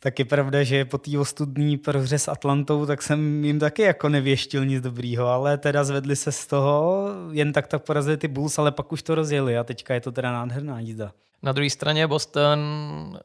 Tak je pravda, že po té ostudní prohře s Atlantou, tak jsem jim taky jako nevěštil nic dobrýho, ale teda zvedli se z toho, jen tak tak porazili ty Bulls, ale pak už to rozjeli a teďka je to teda nádherná jízda. Na druhé straně Boston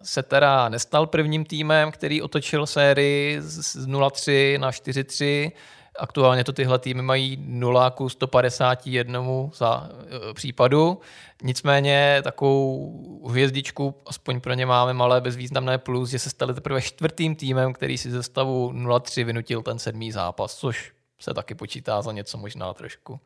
se teda nestal prvním týmem, který otočil sérii z 0-3 na 4-3. Aktuálně to tyhle týmy mají 0 ku 151 za e, případu. Nicméně takovou hvězdičku, aspoň pro ně máme malé bezvýznamné plus, že se stali teprve čtvrtým týmem, který si ze stavu 0-3 vynutil ten sedmý zápas, což se taky počítá za něco možná trošku.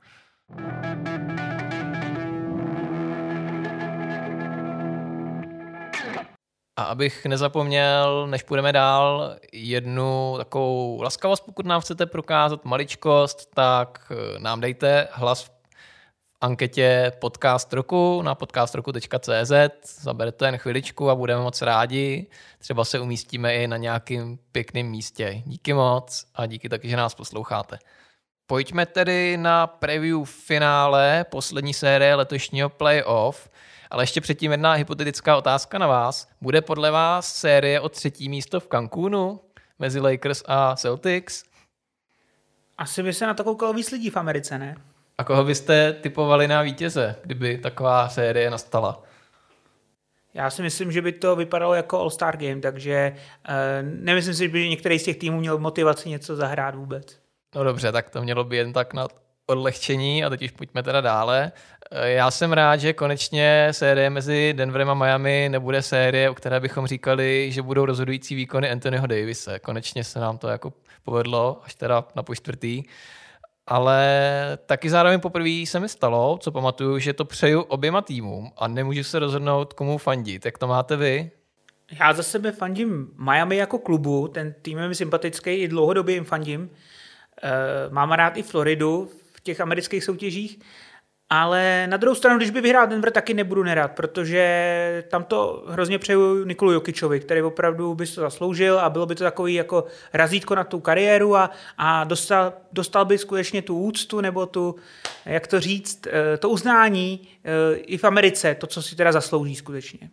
A abych nezapomněl, než půjdeme dál, jednu takovou laskavost, pokud nám chcete prokázat maličkost, tak eh, nám dejte hlas v anketě podcast roku na podcastroku.cz, zaberte jen chviličku a budeme moc rádi. Třeba se umístíme i na nějakým pěkným místě. Díky moc a díky taky, že nás posloucháte. Pojďme tedy na preview finále poslední série letošního playoff. Ale ještě předtím jedna hypotetická otázka na vás. Bude podle vás série o třetí místo v Cancúnu mezi Lakers a Celtics? Asi by se na to koukalo víc lidí v Americe, ne? A koho byste typovali na vítěze, kdyby taková série nastala? Já si myslím, že by to vypadalo jako All-Star Game, takže uh, nemyslím si, že by některý z těch týmů měl motivaci něco zahrát vůbec. No dobře, tak to mělo by jen tak na odlehčení a teď už pojďme teda dále. Eh, já jsem rád, že konečně série mezi Denverem a Miami nebude série, o které bychom říkali, že budou rozhodující výkony Anthonyho Davise. Konečně se nám to jako povedlo, až teda na po čtvrtý. ale taky zároveň poprvé se mi stalo, co pamatuju, že to přeju oběma týmům a nemůžu se rozhodnout, komu fandit. Jak to máte vy? Já za sebe fandím Miami jako klubu, ten tým je mi sympatický, i dlouhodobě jim fandím. Eh, mám rád i Floridu těch amerických soutěžích, ale na druhou stranu, když by vyhrál Denver, taky nebudu nerad, protože tam to hrozně přeju Nikolu Jokičovi, který opravdu by to zasloužil a bylo by to takový jako razítko na tu kariéru a, a dostal, dostal by skutečně tu úctu nebo tu, jak to říct, eh, to uznání eh, i v Americe, to, co si teda zaslouží skutečně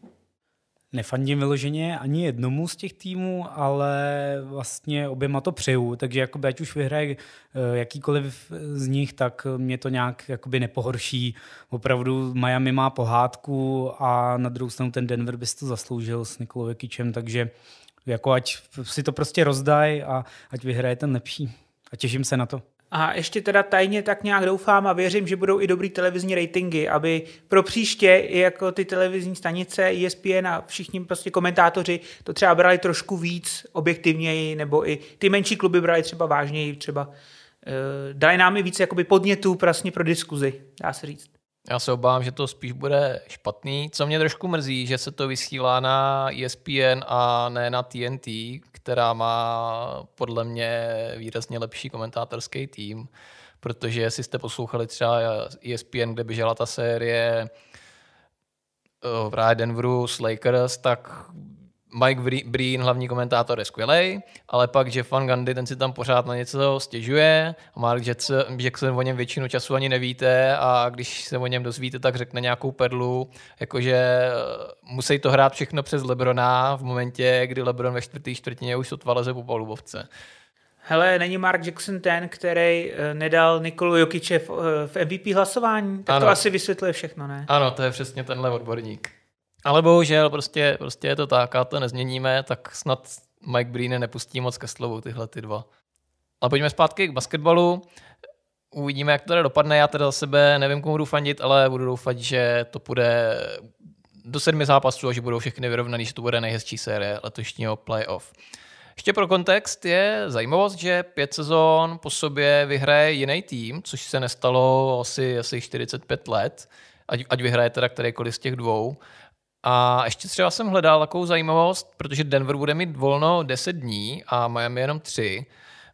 nefandím vyloženě ani jednomu z těch týmů, ale vlastně oběma to přeju, takže jakoby, ať už vyhraje eh, jakýkoliv z nich, tak mě to nějak jakoby nepohorší. Opravdu Miami má pohádku a na druhou stranu ten Denver by si to zasloužil s Nikolou Jekičem, takže jako ať si to prostě rozdaj a ať vyhraje ten lepší. A těším se na to. A ještě teda tajně tak nějak doufám a věřím, že budou i dobrý televizní ratingy, aby pro příště i jako ty televizní stanice, ESPN a všichni prostě komentátoři to třeba brali trošku víc objektivněji, nebo i ty menší kluby brali třeba vážněji, třeba uh, dali nám i víc jakoby podnětů vlastně pro diskuzi, dá se říct. Já se obávám, že to spíš bude špatný. Co mě trošku mrzí, že se to vysílá na ESPN a ne na TNT, která má podle mě výrazně lepší komentátorský tým, protože jestli jste poslouchali třeba ESPN, kde běžela ta série eh, v Denveru s Lakers, tak Mike Breen, hlavní komentátor, je skvělý, ale pak Jeff Van Gundy, ten si tam pořád na něco stěžuje a Mark Jackson o něm většinu času ani nevíte a když se o něm dozvíte, tak řekne nějakou perlu, jakože eh, musí to hrát všechno přes Lebrona v momentě, kdy Lebron ve čtvrtý čtvrtině už sotva leze po palubovce. Hele, není Mark Jackson ten, který eh, nedal Nikolu Jokiče v, eh, v MVP hlasování? Tak ano. to asi vysvětluje všechno, ne? Ano, to je přesně tenhle odborník. Ale bohužel prostě, prostě je to tak a to nezměníme, tak snad Mike Breen nepustí moc ke slovu tyhle ty dva. Ale pojďme zpátky k basketbalu. Uvidíme, jak to teda dopadne. Já teda za sebe nevím, komu budu fandit, ale budu doufat, že to půjde do sedmi zápasů a že budou všechny vyrovnaný, že to bude nejhezčí série letošního playoff. Ještě pro kontext je zajímavost, že pět sezon po sobě vyhraje jiný tým, což se nestalo asi, asi 45 let, ať, ať vyhraje teda kterýkoliv z těch dvou. A ještě třeba jsem hledal takovou zajímavost, protože Denver bude mít volno 10 dní a Miami jenom 3.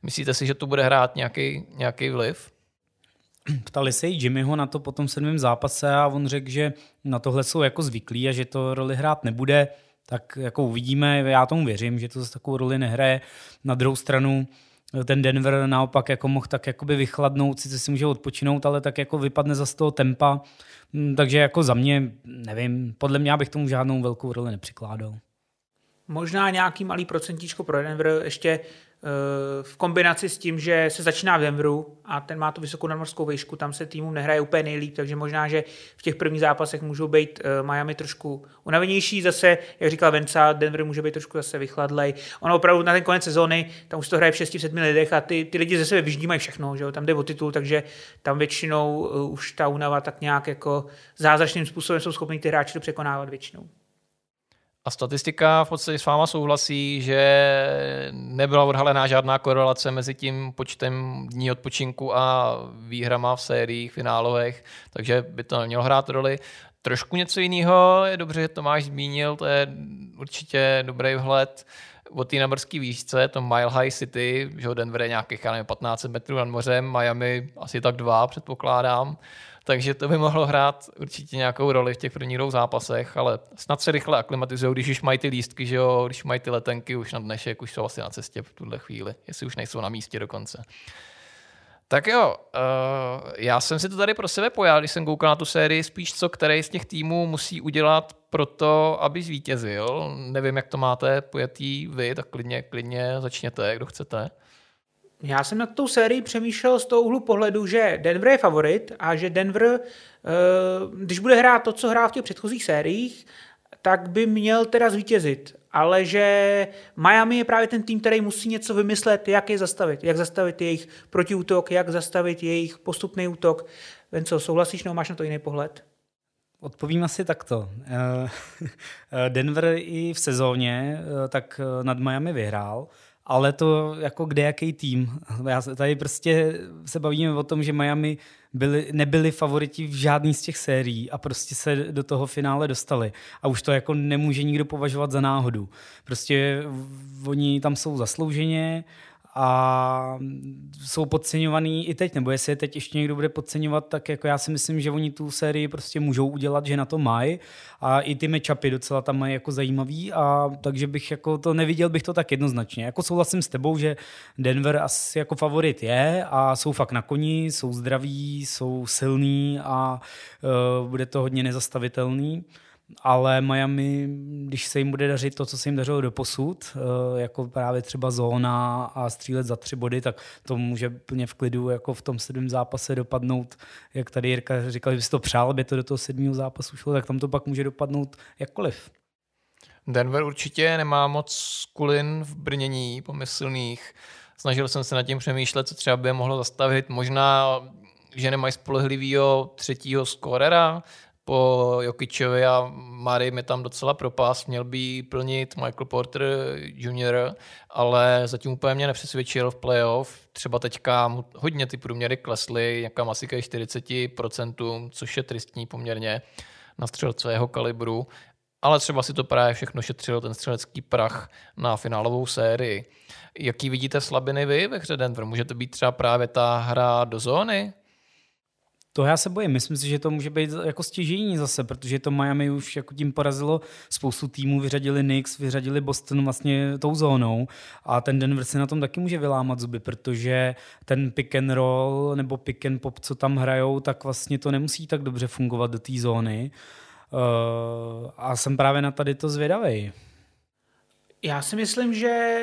Myslíte si, že to bude hrát nějaký, nějaký vliv? Ptali se i Jimmyho na to po tom sedmém zápase a on řekl, že na tohle jsou jako zvyklí a že to roli hrát nebude. Tak jako uvidíme, já tomu věřím, že to zase takovou roli nehraje. Na druhou stranu ten Denver naopak jako mohl tak jakoby vychladnout, sice si může odpočinout, ale tak jako vypadne za z toho tempa, mm, takže jako za mě, nevím, podle mě bych tomu žádnou velkou roli nepřikládal. Možná nějaký malý procentíčko pro Denver, ještě v kombinaci s tím, že se začíná v Denveru a ten má tu vysokou nadmorskou výšku, tam se týmu nehraje úplně nejlíp, takže možná, že v těch prvních zápasech můžou být eh, Miami trošku unavenější. Zase, jak říkal Venca, Denver může být trošku zase vychladlej. Ono opravdu na ten konec sezóny, tam už to hraje v 6-7 lidech a ty, ty lidi ze sebe vyždímají všechno, že jo? tam jde o titul, takže tam většinou uh, už ta únava tak nějak jako zázračným způsobem jsou schopni ty hráči to překonávat většinou. A statistika v podstatě s váma souhlasí, že nebyla odhalená žádná korelace mezi tím počtem dní odpočinku a výhrama v sériích, finálových, takže by to nemělo hrát roli. Trošku něco jiného, je dobře, že Tomáš zmínil, to je určitě dobrý vhled o té nabrské výšce, to Mile High City, že Denver je nějakých, já nevím, 15 metrů nad mořem, Miami asi tak dva, předpokládám takže to by mohlo hrát určitě nějakou roli v těch prvních dvou zápasech, ale snad se rychle aklimatizují, když už mají ty lístky, že jo, když mají ty letenky už na dnešek, už jsou asi na cestě v tuhle chvíli, jestli už nejsou na místě dokonce. Tak jo, uh, já jsem si to tady pro sebe pojal, když jsem koukal na tu sérii, spíš co který z těch týmů musí udělat pro to, aby zvítězil. Nevím, jak to máte pojetý vy, tak klidně, klidně začněte, kdo chcete. Já jsem nad tou sérií přemýšlel z toho úhlu pohledu, že Denver je favorit a že Denver, eh, když bude hrát to, co hrál v těch předchozích sériích, tak by měl teda zvítězit. Ale že Miami je právě ten tým, který musí něco vymyslet, jak je zastavit. Jak zastavit jejich protiútok, jak zastavit jejich postupný útok. Venco, souhlasíš nebo máš na to jiný pohled? Odpovím asi takto. Eh, Denver i v sezóně eh, tak nad Miami vyhrál ale to jako kde jaký tým. Já se tady prostě se bavíme o tom, že Miami byli, nebyli favoriti v žádný z těch sérií a prostě se do toho finále dostali. A už to jako nemůže nikdo považovat za náhodu. Prostě oni tam jsou zaslouženě, a jsou podceňovaný i teď, nebo jestli je teď ještě někdo bude podceňovat, tak jako já si myslím, že oni tu sérii prostě můžou udělat, že na to mají a i ty matchupy docela tam mají jako zajímavý a takže bych jako to neviděl bych to tak jednoznačně. Jako souhlasím s tebou, že Denver asi jako favorit je a jsou fakt na koni, jsou zdraví, jsou silní a uh, bude to hodně nezastavitelný ale Miami, když se jim bude dařit to, co se jim dařilo do posud, eh, jako právě třeba zóna a střílet za tři body, tak to může plně v klidu jako v tom sedmém zápase dopadnout, jak tady Jirka říkal, že si to přál, aby to do toho sedmého zápasu šlo, tak tam to pak může dopadnout jakkoliv. Denver určitě nemá moc kulin v brnění pomyslných. Snažil jsem se nad tím přemýšlet, co třeba by je mohlo zastavit. Možná, že nemají spolehlivého třetího skorera, po Jokičovi a Mary mi tam docela propás, měl by plnit Michael Porter Jr., ale zatím úplně mě nepřesvědčil v playoff. Třeba teďka hodně ty průměry klesly, někam asi ke 40%, což je tristní poměrně na střelce jeho kalibru, ale třeba si to právě všechno šetřilo ten střelecký prach na finálovou sérii. Jaký vidíte slabiny vy ve hře Denver? Může to být třeba právě ta hra do zóny? To já se bojím. Myslím si, že to může být jako stěžení zase, protože to Miami už jako tím porazilo spoustu týmů, vyřadili Knicks, vyřadili Boston vlastně tou zónou a ten Denver si na tom taky může vylámat zuby, protože ten pick and roll nebo pick and pop, co tam hrajou, tak vlastně to nemusí tak dobře fungovat do té zóny. Uh, a jsem právě na tady to zvědavý. Já si myslím, že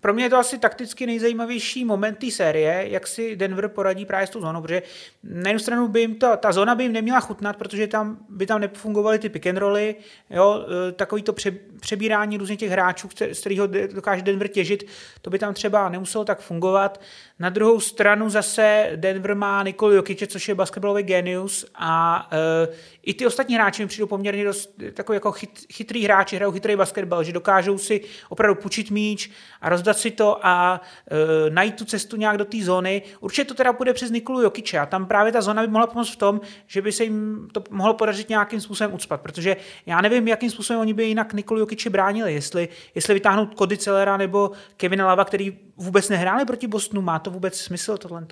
pro mě je to asi takticky nejzajímavější moment té série, jak si Denver poradí právě s tou zónou, protože na jednu stranu by jim to, ta zóna by jim neměla chutnat, protože tam by tam nefungovaly ty pick and rolly, jo, e, takový to pře, přebírání různých těch hráčů, z kterého dokáže Denver těžit, to by tam třeba nemuselo tak fungovat. Na druhou stranu zase Denver má Nikol Jokiče, což je basketbalový genius a uh, i ty ostatní hráči mi přijdou poměrně dost takový jako chyt, chytrý hráči, hrajou chytrý basketbal, že dokážou si opravdu půjčit míč a rozdat si to a uh, najít tu cestu nějak do té zóny. Určitě to teda půjde přes Nikolu Jokiče a tam právě ta zóna by mohla pomoct v tom, že by se jim to mohlo podařit nějakým způsobem ucpat, protože já nevím, jakým způsobem oni by jinak Nikolu Jokiče bránili, jestli, jestli vytáhnout Cody Celera nebo Kevina Lava, který vůbec nehráli proti Bostonu, má to vůbec smysl tohle?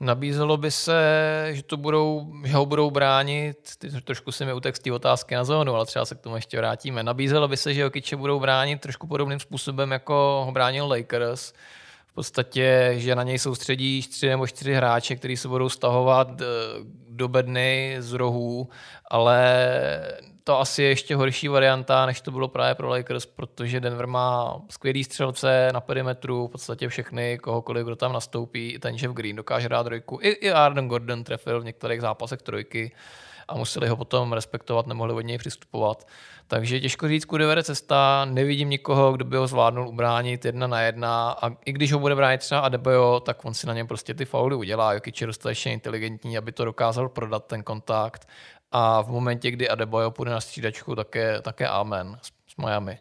Nabízelo by se, že, to budou, že ho budou bránit, trošku si mi utek z otázky na zónu, ale třeba se k tomu ještě vrátíme. Nabízelo by se, že Jokiče budou bránit trošku podobným způsobem, jako ho bránil Lakers. V podstatě, že na něj soustředí tři nebo čtyři hráče, kteří se budou stahovat eh, do bedny z rohů, ale to asi je ještě horší varianta, než to bylo právě pro Lakers, protože Denver má skvělý střelce na perimetru, v podstatě všechny, kohokoliv, kdo tam nastoupí, i ten Jeff Green dokáže dát trojku. I, i Arden Gordon trefil v některých zápasech trojky a museli ho potom respektovat, nemohli od něj přistupovat. Takže těžko říct, kudy vede cesta, nevidím nikoho, kdo by ho zvládnul ubránit jedna na jedna a i když ho bude bránit třeba Adebayo, tak on si na něm prostě ty fauly udělá. Jokic je dostatečně inteligentní, aby to dokázal prodat ten kontakt a v momentě, kdy Adebayo půjde na střídačku, tak je, tak je amen s Miami.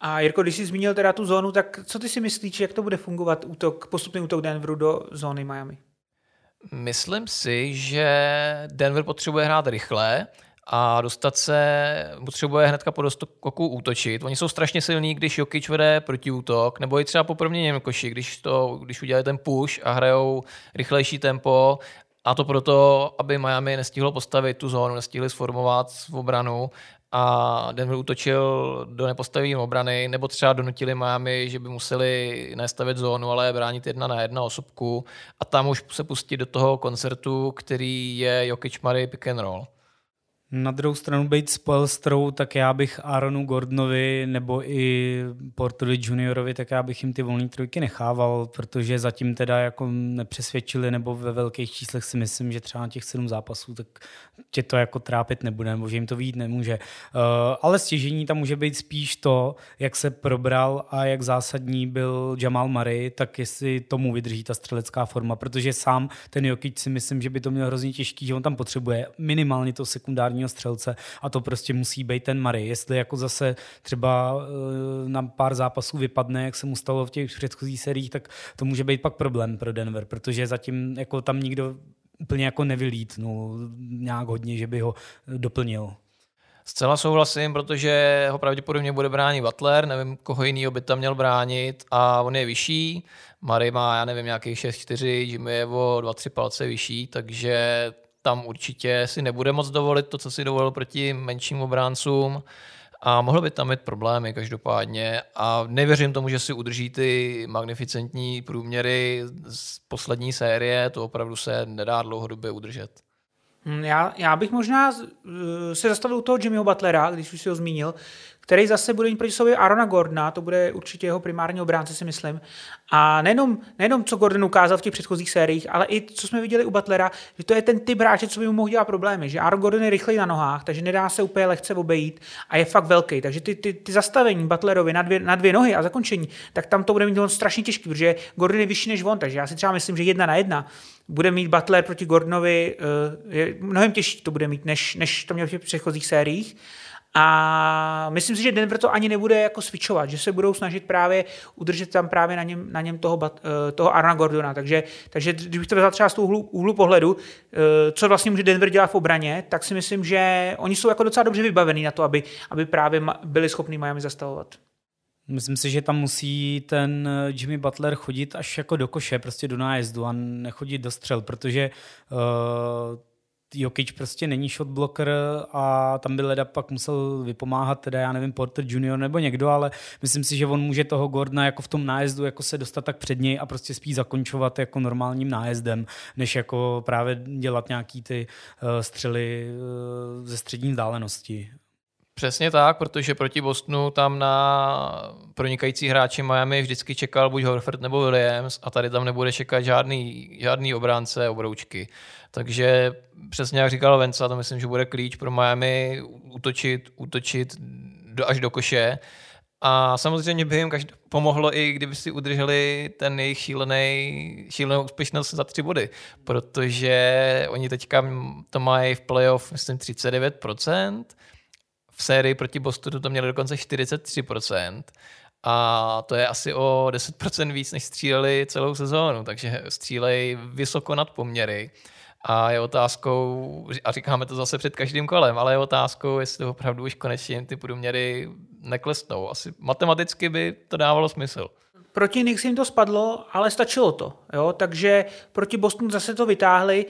A Jirko, když jsi zmínil teda tu zónu, tak co ty si myslíš, jak to bude fungovat útok, postupný útok Denveru do zóny Miami? Myslím si, že Denver potřebuje hrát rychle a dostat se, potřebuje hnedka po doskoku útočit. Oni jsou strašně silní, když Jokic vede proti útok, nebo i třeba po proměně koši, když, to, když udělají ten push a hrajou rychlejší tempo a to proto, aby Miami nestihlo postavit tu zónu, nestihli sformovat v obranu a Denver útočil do nepostavené obrany, nebo třeba donutili Miami, že by museli nestavit zónu, ale bránit jedna na jedna osobku a tam už se pustit do toho koncertu, který je Jokic Murray pick and roll. Na druhou stranu být spoilstrou, tak já bych Aaronu Gordonovi nebo i Portovi juniorovi, tak já bych jim ty volné trojky nechával, protože zatím teda jako nepřesvědčili nebo ve velkých číslech si myslím, že třeba na těch sedm zápasů, tak tě to jako trápit nebude, nebo že jim to výjít nemůže. Uh, ale stěžení tam může být spíš to, jak se probral a jak zásadní byl Jamal Murray, tak jestli tomu vydrží ta střelecká forma, protože sám ten Jokic si myslím, že by to měl hrozně těžký, že on tam potřebuje minimálně to sekundární primárního střelce a to prostě musí být ten Murray. Jestli jako zase třeba uh, na pár zápasů vypadne, jak se mu stalo v těch předchozích seriích, tak to může být pak problém pro Denver, protože zatím jako tam nikdo úplně jako nevylítnul nějak hodně, že by ho doplnil. Zcela souhlasím, protože ho pravděpodobně bude bránit Butler, nevím, koho jiného by tam měl bránit a on je vyšší. Mary má, já nevím, nějaký 6-4, Jimmy je o 2-3 palce vyšší, takže tam určitě si nebude moc dovolit to, co si dovolil proti menším obráncům. A mohlo by tam mít problémy každopádně. A nevěřím tomu, že si udrží ty magnificentní průměry z poslední série, to opravdu se nedá dlouhodobě udržet. Hm, já, já bych možná eh, se zastavil u toho Jimmyho Butlera, když už si ho zmínil, který zase bude mít proti sobě Arona Gordona, to bude určitě jeho primární obránce, si myslím. A nejenom, nejenom co Gordon ukázal v těch předchozích sériích, ale i co jsme viděli u Butlera, že to je ten typ hráče, co by mu mohl dělat problémy. Že Aaron Gordon je rychlej na nohách, takže nedá se úplně lehce obejít a je fakt velký. Takže ty, ty, ty zastavení Butlerovi na dvě, na dvě nohy a zakončení, tak tam to bude mít on strašně těžký, protože Gordon je vyšší než on, takže já si třeba myslím, že jedna na jedna bude mít Butler proti Gordonovi, uh, je mnohem těžší to bude mít, než, než to měl v těch předchozích sériích. A myslím si, že Denver to ani nebude jako switchovat, že se budou snažit právě udržet tam právě na něm, na něm toho, eh, toho Arna Gordona. Takže, takže když to vezal třeba z toho úhlu, úhlu pohledu, eh, co vlastně může Denver dělat v obraně, tak si myslím, že oni jsou jako docela dobře vybavení na to, aby, aby právě byli schopni Miami zastavovat. Myslím si, že tam musí ten eh, Jimmy Butler chodit až jako do koše, prostě do nájezdu a nechodit do střel, protože uh, Jokic prostě není shot blocker a tam by Leda pak musel vypomáhat, teda já nevím, Porter Junior nebo někdo, ale myslím si, že on může toho Gordona jako v tom nájezdu jako se dostat tak před něj a prostě spíš zakončovat jako normálním nájezdem, než jako právě dělat nějaký ty uh, střely uh, ze střední vzdálenosti. Přesně tak, protože proti Bostonu tam na pronikající hráči Miami vždycky čekal buď Horford nebo Williams a tady tam nebude čekat žádný, žádný obránce obroučky. Takže přesně jak říkal Venca, to myslím, že bude klíč pro Miami útočit, útočit do, až do koše. A samozřejmě by jim každý, pomohlo i kdyby si udrželi ten jejich šílený, šílenou úspěšnost za tři body, protože oni teďka to mají v playoff, myslím, 39%, v sérii proti Bostonu to měli dokonce 43%, a to je asi o 10% víc, než stříleli celou sezónu, takže střílej vysoko nad poměry. A je otázkou, a říkáme to zase před každým kolem, ale je otázkou, jestli opravdu už konečně ty průměry neklesnou. Asi matematicky by to dávalo smysl. Proti Knicks jim to spadlo, ale stačilo to. Jo? Takže proti Bostonu zase to vytáhli.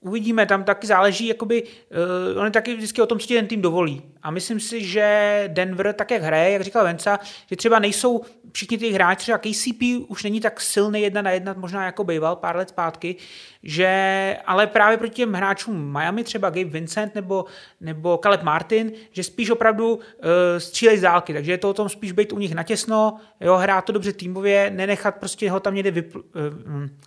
Uvidíme, tam taky záleží, jakoby, uh, on je taky vždycky o tom, co ti ten tým dovolí. A myslím si, že Denver, tak jak hraje, jak říkal Venca, že třeba nejsou všichni ty hráči, třeba KCP už není tak silný jedna na jedna, možná jako býval pár let zpátky, že ale právě proti těm hráčům Miami, třeba Gabe Vincent nebo, nebo Caleb Martin, že spíš opravdu uh, střílej z dálky, takže je to o tom spíš být u nich natěsno, jo, hrát to dobře týmově, nenechat prostě ho tam někde vypl, uh,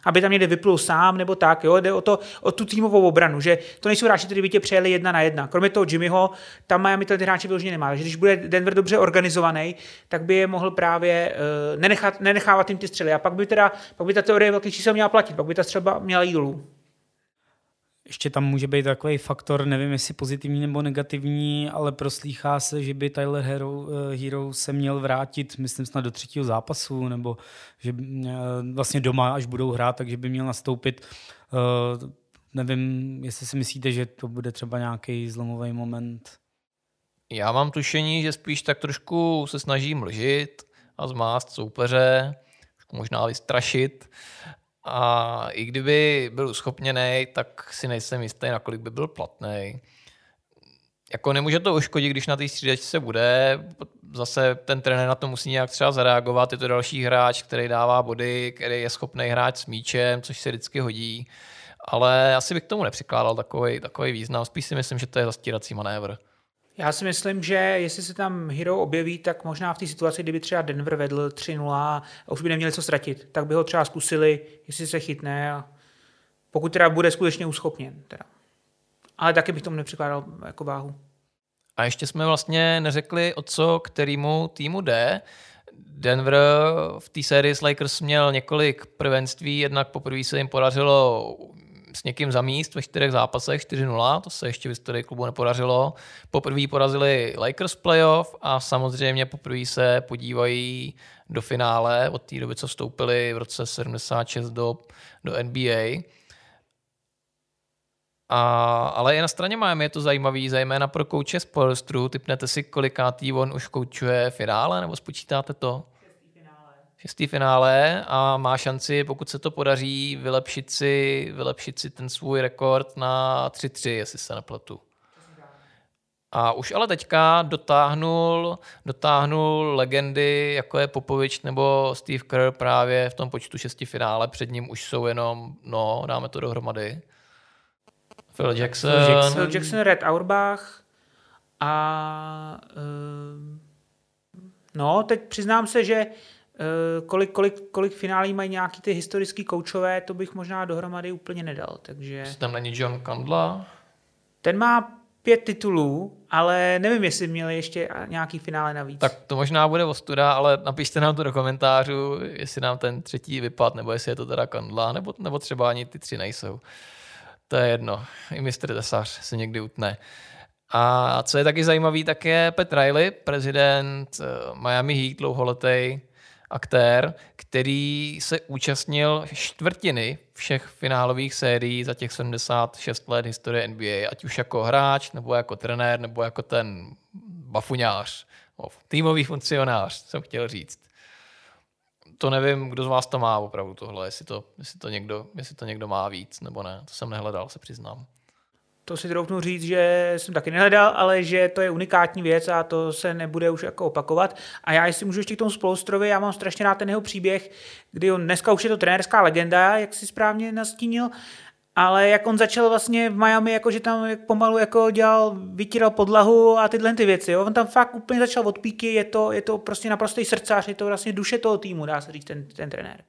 aby tam někde vyplul sám nebo tak, jo, jde o, to, o tu týmovou obranu, že to nejsou hráči, kteří by tě přejeli jedna na jedna. Kromě toho Jimmyho, tam Miami ty hráči vyloženě nemá, takže když bude Denver dobře organizovaný, tak by je mohl právě uh, nenechat, nenechávat jim ty střely a pak by teda, pak by ta teorie velkých čísel měla platit, pak by ta střelba měla jít dolů. Ještě tam může být takový faktor, nevím jestli pozitivní nebo negativní, ale proslýchá se, že by Tyler Hero, eh, Hero se měl vrátit, myslím snad do třetího zápasu, nebo že eh, vlastně doma, až budou hrát, takže by měl nastoupit. Nevím, jestli si myslíte, že to bude třeba nějaký zlomový moment. Já mám tušení, že spíš tak trošku se snaží mlžit a zmást soupeře, možná vystrašit a i kdyby byl uschopněný, tak si nejsem jistý, nakolik by byl platný. Jako nemůže to uškodit, když na té střídačce bude. Zase ten trenér na to musí nějak třeba zareagovat. Je to další hráč, který dává body, který je schopný hrát s míčem, což se vždycky hodí. Ale asi bych k tomu nepřikládal takový, takový význam. Spíš si myslím, že to je zastírací manévr. Já si myslím, že jestli se tam Hero objeví, tak možná v té situaci, kdyby třeba Denver vedl 3-0 a už by neměli co ztratit, tak by ho třeba zkusili, jestli se chytne a pokud teda bude skutečně uschopněn. Teda. Ale taky bych tomu nepřikládal jako váhu. A ještě jsme vlastně neřekli, o co kterýmu týmu jde. Denver v té sérii s Lakers měl několik prvenství, jednak poprvé se jim podařilo s někým za míst ve čtyřech zápasech 4-0, to se ještě v historii klubu nepodařilo. Poprvé porazili Lakers playoff a samozřejmě poprvé se podívají do finále od té doby, co vstoupili v roce 76 do, do NBA. A, ale i na straně Miami je to zajímavý, zejména pro kouče z Polstru. Typnete si, kolikátý on už koučuje finále, nebo spočítáte to? Šestý finále a má šanci, pokud se to podaří, vylepšit si, vylepšit si ten svůj rekord na 3-3, jestli se nepletu. A už ale teďka dotáhnul, dotáhnul legendy, jako je Popovič nebo Steve Kerr právě v tom počtu šesti finále. Před ním už jsou jenom, no, dáme to dohromady. Phil Jackson. Phil Jackson, Red Auerbach a uh, no, teď přiznám se, že kolik, kolik, kolik finálí mají nějaký ty historický koučové, to bych možná dohromady úplně nedal. Takže... Tam není John Kandla? Ten má pět titulů, ale nevím, jestli měli ještě nějaký finále navíc. Tak to možná bude ostuda, ale napište nám to do komentářů, jestli nám ten třetí vypad, nebo jestli je to teda Kandla, nebo, nebo třeba ani ty tři nejsou. To je jedno. I mistr Tesař se někdy utne. A co je taky zajímavý, tak je Pat Riley, prezident eh, Miami Heat, dlouholetý aktér, který se účastnil čtvrtiny všech finálových sérií za těch 76 let historie NBA, ať už jako hráč, nebo jako trenér, nebo jako ten bafuňář, týmový funkcionář, jsem chtěl říct. To nevím, kdo z vás to má opravdu tohle, jestli to, jestli to, někdo, jestli to někdo má víc nebo ne. To jsem nehledal, se přiznám to si troufnu říct, že jsem taky nehledal, ale že to je unikátní věc a to se nebude už jako opakovat. A já, jestli můžu ještě k tomu Spolstrovi, já mám strašně rád ten jeho příběh, kdy on dneska už je to trenérská legenda, jak si správně nastínil, ale jak on začal vlastně v Miami, jako že tam pomalu jako dělal, vytíral podlahu a tyhle ty věci. Jo? On tam fakt úplně začal od píky, je to, je to prostě naprostý srdcař, je to vlastně duše toho týmu, dá se říct, ten, ten trenér.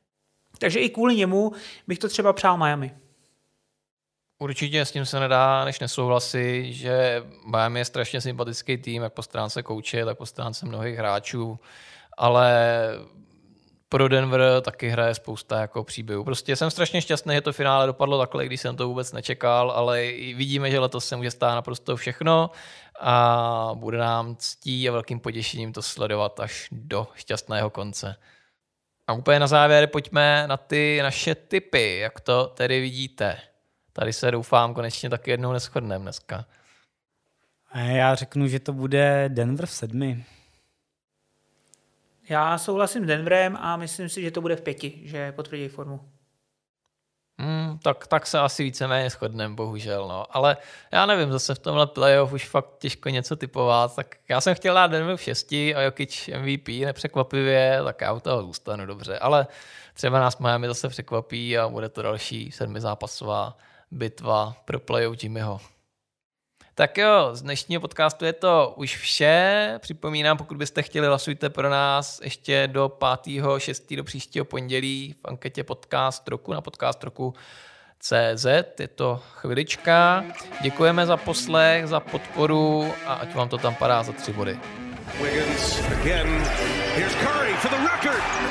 Takže i kvůli němu bych to třeba přál Miami. Určitě s tím se nedá než nesouhlasit, že Miami je strašně sympatický tým, jak po stránce kouče, tak po stránce mnohých hráčů, ale pro Denver taky hraje spousta jako příběhů. Prostě jsem strašně šťastný, že to finále dopadlo takhle, když jsem to vůbec nečekal, ale vidíme, že letos se může stát naprosto všechno a bude nám ctí a velkým potěšením to sledovat až do šťastného konce. A úplně na závěr pojďme na ty naše typy, jak to tedy vidíte. Tady se doufám konečně taky jednou neschodneme dneska. A já řeknu, že to bude Denver v sedmi. Já souhlasím s Denverem a myslím si, že to bude v pěti, že potvrdí formu. Hmm, tak, tak se asi víceméně shodneme, bohužel. No. Ale já nevím, zase v tomhle playoff už fakt těžko něco typovat. Tak já jsem chtěl dát Denver v šesti a Jokic MVP nepřekvapivě, tak já u toho zůstanu dobře. Ale třeba nás Miami zase překvapí a bude to další sedmizápasová bitva pro playoff Jimmyho. Tak jo, z dnešního podcastu je to už vše. Připomínám, pokud byste chtěli, hlasujte pro nás ještě do 5. 6. do příštího pondělí v anketě podcast roku na podcast roku CZ. Je to chvilička. Děkujeme za poslech, za podporu a ať vám to tam padá za tři body. Wiggins again. Here's Curry for the record.